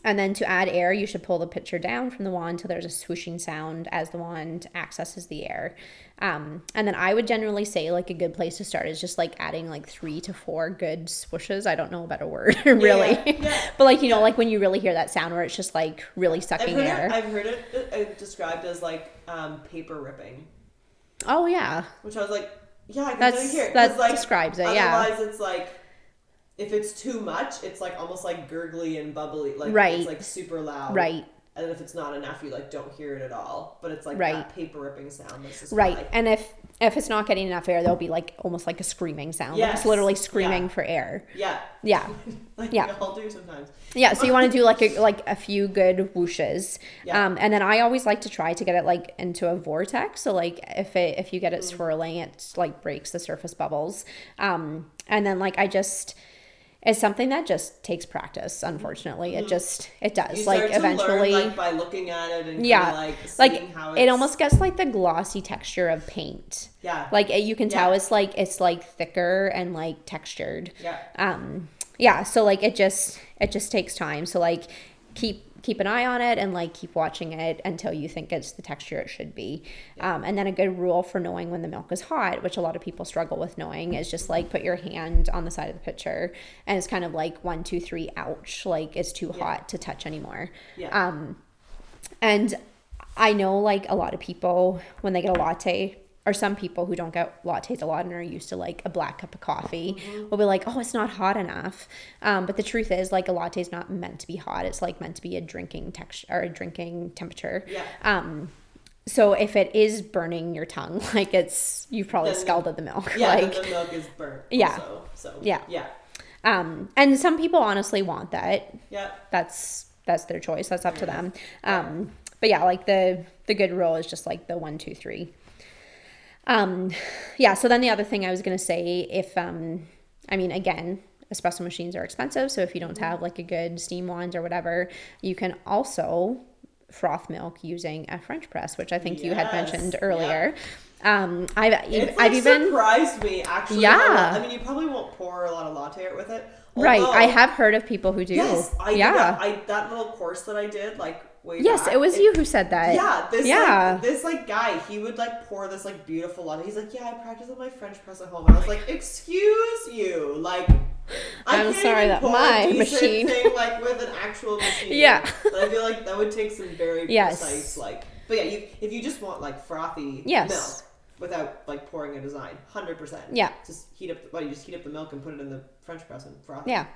and then to add air, you should pull the pitcher down from the wand till there's a swooshing sound as the wand accesses the air. Um, and then I would generally say like a good place to start is just like adding like three to four good swooshes. I don't know a better word really, yeah, yeah. but like you know like when you really hear that sound where it's just like really sucking I've air. it, I've heard it uh, described as like um, paper ripping, oh yeah, which I was like, yeah, I can That's- really hear. it, that like, describes it, yeah. Otherwise, it's like if it's too much, it's like almost like gurgly and bubbly, like Right. it's like super loud, right. And if it's not enough, you like don't hear it at all. But it's like Right. that paper ripping sound. Right. Like, And if if it's not getting enough air, there'll be like almost like a screaming sound. Like it's literally screaming Yeah. for air. yeah, Yeah. like Yeah. I'll do sometimes. Yeah, so you want to do like a like a few good whooshes, Yeah. um, and then I always like to try to get it like into a vortex. So like if it if you get it Mm. swirling, it like breaks the surface bubbles, um, and then like I just it's something that just takes practice. Unfortunately, it just it does. Mm-hmm. You like eventually, learn, like by looking at it and yeah, like like it almost gets like the glossy texture of paint. yeah Like it, you can tell Yeah. it's like it's like thicker and like textured yeah um yeah so like it just it just takes time so like keep keep an eye on it and like keep watching it until you think it's the texture it should be. Um, and then a good rule for knowing when the milk is hot which a lot of people struggle with knowing is just like put your hand on the side of the pitcher and it's kind of like one two three ouch like it's too Yeah. hot to touch anymore. Yeah. Um, and I know like a lot of people when they get a latte, or some people who don't get lattes a lot and are used to like a black cup of coffee, will be like, oh, it's not hot enough. Um, but the truth is, like a latte is not meant to be hot. It's like meant to be a drinking texture or a drinking temperature. yeah Um, so if it is burning your tongue, like it's you've probably Then- scalded the milk. yeah like the milk is burnt Yeah. also, so Yeah. yeah um, and some people honestly want that. yeah that's that's their choice that's up to them um but yeah like the the good rule is just like the one two three um yeah so then the other thing i was going to say if um i mean again espresso machines are expensive so if you don't have like a good steam wand or whatever you can also froth milk using a french press which i think you had Yes, mentioned yeah. earlier um i've It's i've like even surprised me actually. Yeah. I mean, you probably won't pour a lot of latte art with it. right i have heard of people who do Yes, I yeah that. I that little course that I did like way yes back, it was you who said that Yeah, this yeah like this like guy, he would like pour this like beautiful latte. He's like, yeah, I practice with my French press at home. And I was like, excuse you, like. I I'm can't sorry that my machine- thing like with an actual machine. Yeah. but I feel like that would take some very Yes. precise like. But yeah, you, if you just want like frothy Yes. milk without like pouring a design, hundred percent. Yeah. Just heat up. The, well, you just heat up the milk and put it in the French press and froth. yeah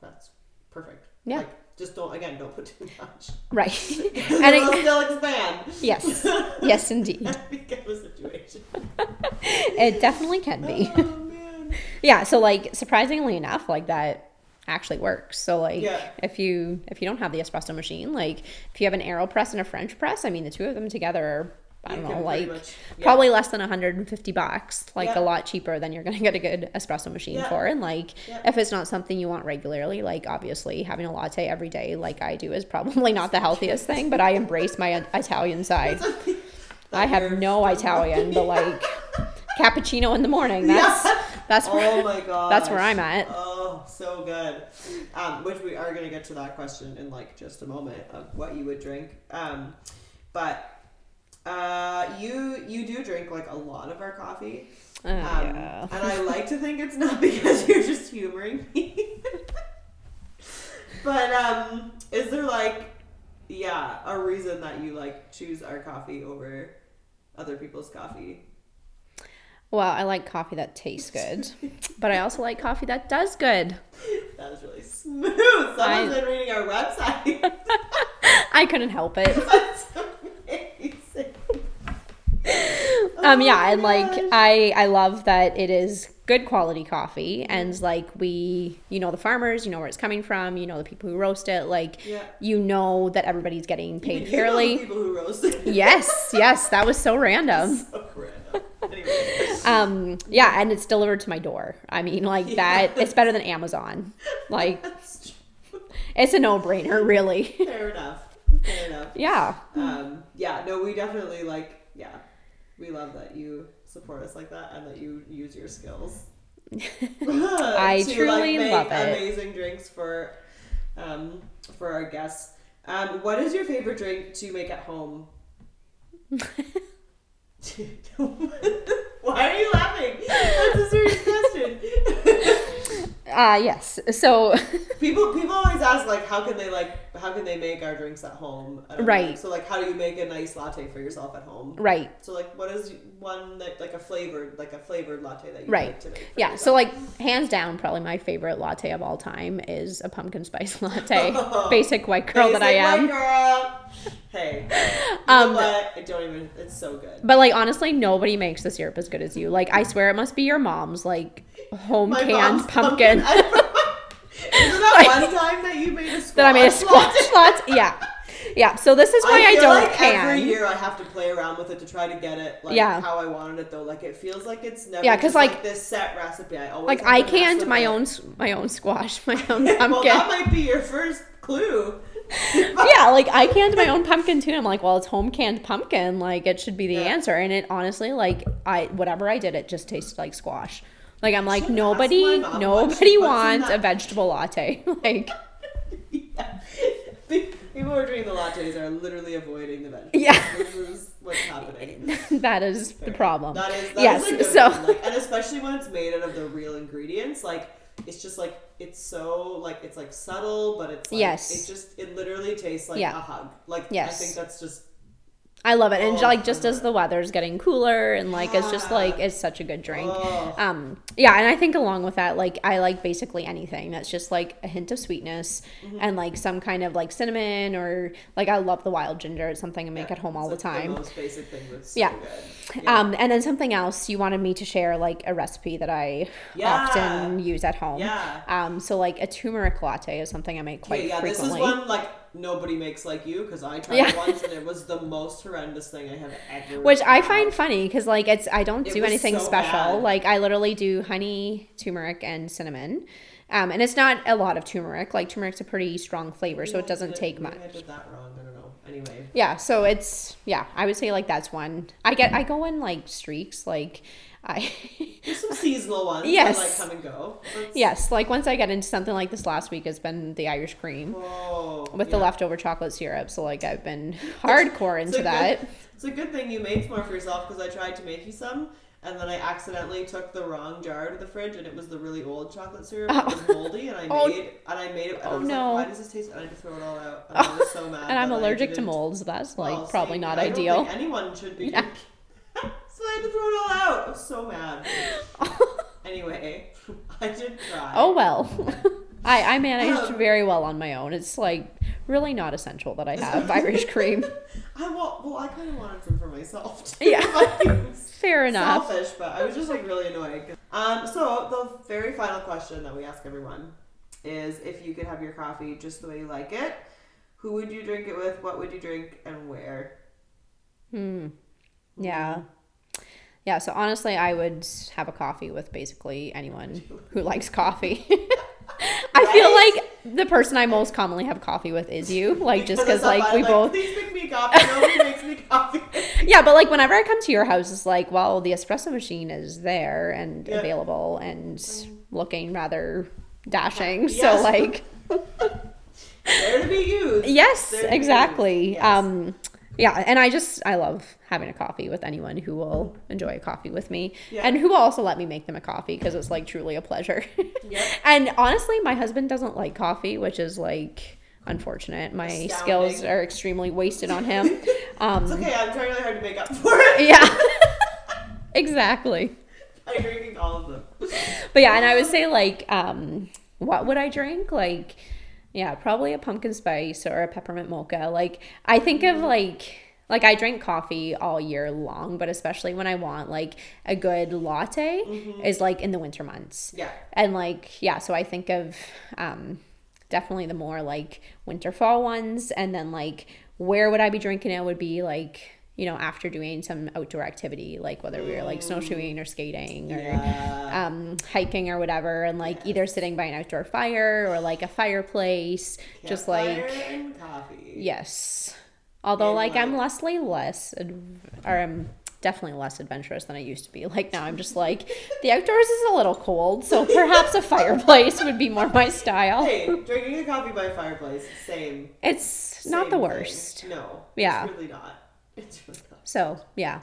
That's perfect. Yeah. Like, just don't again, don't put too much. right and and it'll still expand. yes yes indeed That became a situation. it definitely can be Oh man. yeah so like surprisingly enough like that actually works so like Yeah. if you if you don't have the espresso machine like if you have an aeropress and a french press i mean the two of them together are i don't know like much- yeah. probably less than 150 bucks like Yeah. a lot cheaper than you're gonna get a good espresso machine Yeah. for and like if it's not something you want regularly like obviously having a latte every day like i do is probably not the healthiest thing but i embrace my italian side I have no Italian, but like cappuccino in the morning. That's that's where Oh my god. that's where I'm at. Oh, so good. Um, which we are gonna get to that question in like just a moment of what you would drink. Um, but uh, you you do drink like a lot of our coffee. Oh, Um, yeah. And I like to think it's not because you're just humoring me. but um, is there like, yeah, a reason that you like choose our coffee over other people's coffee? Well, I like coffee that tastes good, but I also like coffee that does good. That was really smooth. Someone's I- been reading our website. I couldn't help it. That's amazing. um Oh yeah my and like gosh. i i love that it is good quality coffee and like we you know the farmers you know where it's coming from you know the people who roast it like Yeah. you know that everybody's getting paid You fairly people who roasted. yes yes that was so random so random. Anyway. um yeah and it's delivered to my door i mean like that it's better than amazon like it's a no-brainer really Fair enough. Fair enough. yeah Um, yeah, no, we definitely like, yeah, we love that you support us like that and that you use your skills. I to, truly make love it. Amazing drinks for, um, for our guests. Um, what is your favorite drink to make at home? Why are you laughing? That's a serious question. Uh yes so people people always ask like how can they like how can they make our drinks at home? Right. like, so like how do you make a nice latte for yourself at home? right So like, what is one that like a flavored like a flavored latte that you Right. like to make? Yeah, yourself? so like hands down, probably my favorite latte of all time is a pumpkin spice latte. Basic white girl that I am. white girl. Hey, you Um, know what? I don't even. It's so good. But like honestly, nobody makes the syrup as good as you. Like I swear, it must be your mom's like home My canned mom's pumpkin, Isn't that one time that you made a squash that I made a squash. Yeah, yeah. So this is why I, feel don't like can. Every year I have to play around with it to try to get it like Yeah. how I wanted it though. Like it feels like it's never yeah, because like- this set recipe. I always Like I canned my own my own squash, my own pumpkin. well, that might be your first clue. yeah, like I canned my own pumpkin too. And I'm like, well, it's home canned pumpkin. Like it should be the Yeah. answer. And it honestly, like I whatever I did, it just tasted like squash. Like I'm like nobody, my mom what she nobody wants a vegetable latte. like yeah. People drinking the lattes are literally avoiding the vegetables. Yeah. This is what's happening. that is the problem. That is that yes. is so. Like, and especially when it's made out of the real ingredients, like it's just like it's so like it's like subtle, but it's like, Yes. It just it literally tastes like Yeah. a hug. Like I think that's just I love it. And Oh, like just as the weather's getting cooler and like it's just like it's such a good drink. Oh. Um yeah, and I think along with that, like I like basically anything that's just like a hint of sweetness Mm-hmm. and like some kind of like cinnamon or like I love the wild ginger. It's something I make yeah, at home all the time. The most basic thing that's so Yeah. good. Um, and then something else you wanted me to share, like a recipe that I Yeah. often use at home. Yeah. Um, so like a turmeric latte is something I make quite Okay, yeah, this is frequently. one like nobody makes like you because I tried Yeah. once and it was the most horrendous thing I have ever. Which I find funny because like it's I don't It do anything so special. bad. Like I literally do honey, turmeric, and cinnamon. Um, and it's not a lot of turmeric. Like turmeric's a pretty strong flavor, so it doesn't take much. I did that wrong. I don't know. Anyway. Yeah, so it's yeah, I would say like that's one. I get I go in like streaks. Like I There's some seasonal ones Yes. that like come and go. That's- yes, like once I get into something like this last week has been the Irish cream. Oh, with the leftover chocolate syrup. So like I've been hardcore into that. Good, it's a good thing you made some more for yourself because I tried to make you some, and then I accidentally took the wrong jar to the fridge, and it was the really old chocolate syrup. It was oh. moldy, and I Oh. made and I made it. And I Oh, was no. like, why does this taste? And I had to throw it all out. And I was so mad. And I'm allergic to molds. That's like Well, probably see, not I don't ideal. think anyone should be. Yeah. so I had to throw it all out. I was so mad. Anyway, I did try. oh well. I, I managed very well on my own. It's like really not essential that I have Irish cream. I well, well, I kind of wanted some for myself too. Yeah. Fair enough. Selfish, but I was just like really annoyed. Um, so the very final question that we ask everyone is: if you could have your coffee just the way you like it, who would you drink it with? What would you drink, and where? Hmm. Yeah. Yeah, so honestly, I would have a coffee with basically anyone who likes coffee. I feel like the person I most commonly have coffee with is you. Like just Because like we both Please make me coffee. Nobody makes me coffee. Yeah, but like whenever I come to your house it's like, well, the espresso machine is there and Yeah. available and looking rather dashing. Yes. So like There to be used. Yes, exactly. used. Yes. Um yeah, and I just I love having a coffee with anyone who will enjoy a coffee with me Yeah. and who will also let me make them a coffee because it's like truly a pleasure. Yep. And honestly, my husband doesn't like coffee, which is like unfortunate. My skills are extremely wasted on him. Um It's okay. I'm trying really hard to make up for it yeah. exactly. by drinking all of them. But yeah, and I would say like, um, what would I drink? Like, yeah, probably a pumpkin spice or a peppermint mocha. Like, I think of like, like I drink coffee all year long, but especially when I want like a good latte is like in the winter months. Yeah. And like, yeah, so I think of um, definitely the more like winter fall ones. And then like, where would I be drinking it would be like, you know, after doing some outdoor activity, like whether we were like snowshoeing or skating or Yeah. um, hiking or whatever, and like either sitting by an outdoor fire or like a fireplace, just like and coffee. yes. Although And, like I'm like- Leslie less, or I'm definitely less adventurous than I used to be. Like now I'm just like the outdoors is a little cold, so perhaps a fireplace would be more my style. Hey, drinking a coffee by a fireplace, same. It's not same the thing. worst. No. Yeah. It's really not. It's really. So yeah,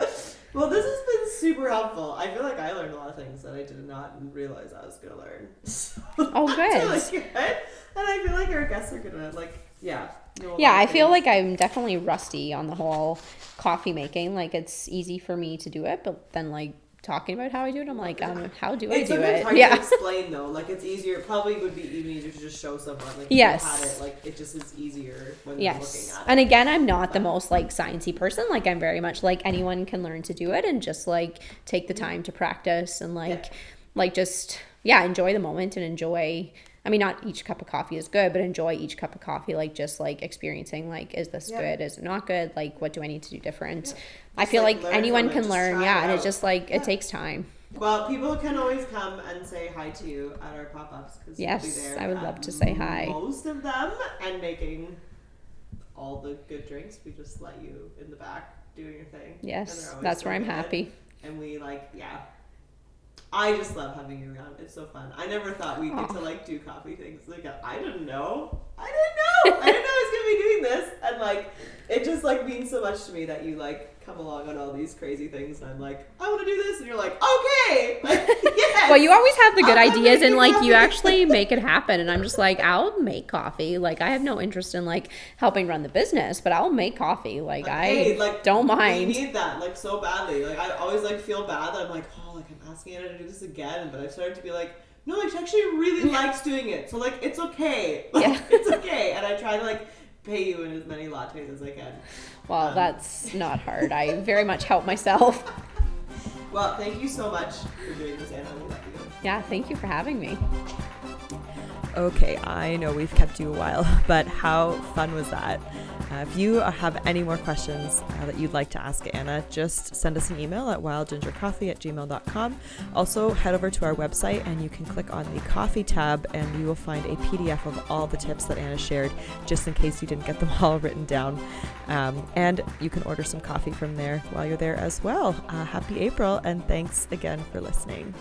Well, this has been super helpful. I feel like I learned a lot of things that I did not realize I was gonna learn. So Oh, good. really good. And I feel like our guests are gonna like, yeah. know a lot yeah. I feel things. like I'm definitely rusty on the whole coffee making. Like it's easy for me to do it, but then like talking about how I do it, I'm like, um, how do I it's do it? hard Yeah. to explain though. Like it's easier. It probably would be even easier to just show someone. Like Yes. had it, like it just is easier when Yes. looking at it. And again, I'm not the most like sciencey person. Like I'm very much like anyone can learn to do it and just like take the time to practice and like like just yeah, enjoy the moment and enjoy I mean not each cup of coffee is good, but enjoy each cup of coffee like just like experiencing like is this Yeah. good? Is it not good? Like what do I need to do different? Yeah. I feel like, like, anyone can learn, yeah, it and it's just like Yeah. it takes time. Well, people can always come and say hi to you at our pop ups Yes, I would love to say hi. Most of them and making all the good drinks. We just let you in the back doing your thing. Yes, that's where I'm good. happy. And we like, yeah. I just love having you around. It's so fun. I never thought we'd get to like do coffee things. Like I didn't know. I didn't know. I didn't know I was gonna be doing this. And like, it just like means so much to me that you like come along on all these crazy things. And I'm like, I want to do this, and you're like, okay, like, yes. Well, you always have the good I'll ideas and like you actually make it happen. And I'm just like, I'll make coffee. Like I have no interest in like helping run the business, but I'll make coffee. Like I Hey, like, don't We mind. need that like so badly. Like I always like feel bad that I'm like, oh, like I'm asking Anna to do this again, but I've started to be like, no, like she actually really likes doing it, so like it's okay. Like, Yeah. it's okay, and I try to like pay you in as many lattes as I can. Well, Um, that's not hard. I very much help myself. Well, thank you so much for doing this, Anna. We love you. Yeah, thank you for having me. Okay, I know we've kept you a while, but how fun was that? Uh, if you have any more questions uh, that you'd like to ask Anna, just send us an email at wildgingercoffee at gmail.com. Also, head over to our website and you can click on the coffee tab and you will find a PDF of all the tips that Anna shared, just in case you didn't get them all written down. Um, and you can order some coffee from there while you're there as well. Uh, happy April, and thanks again for listening.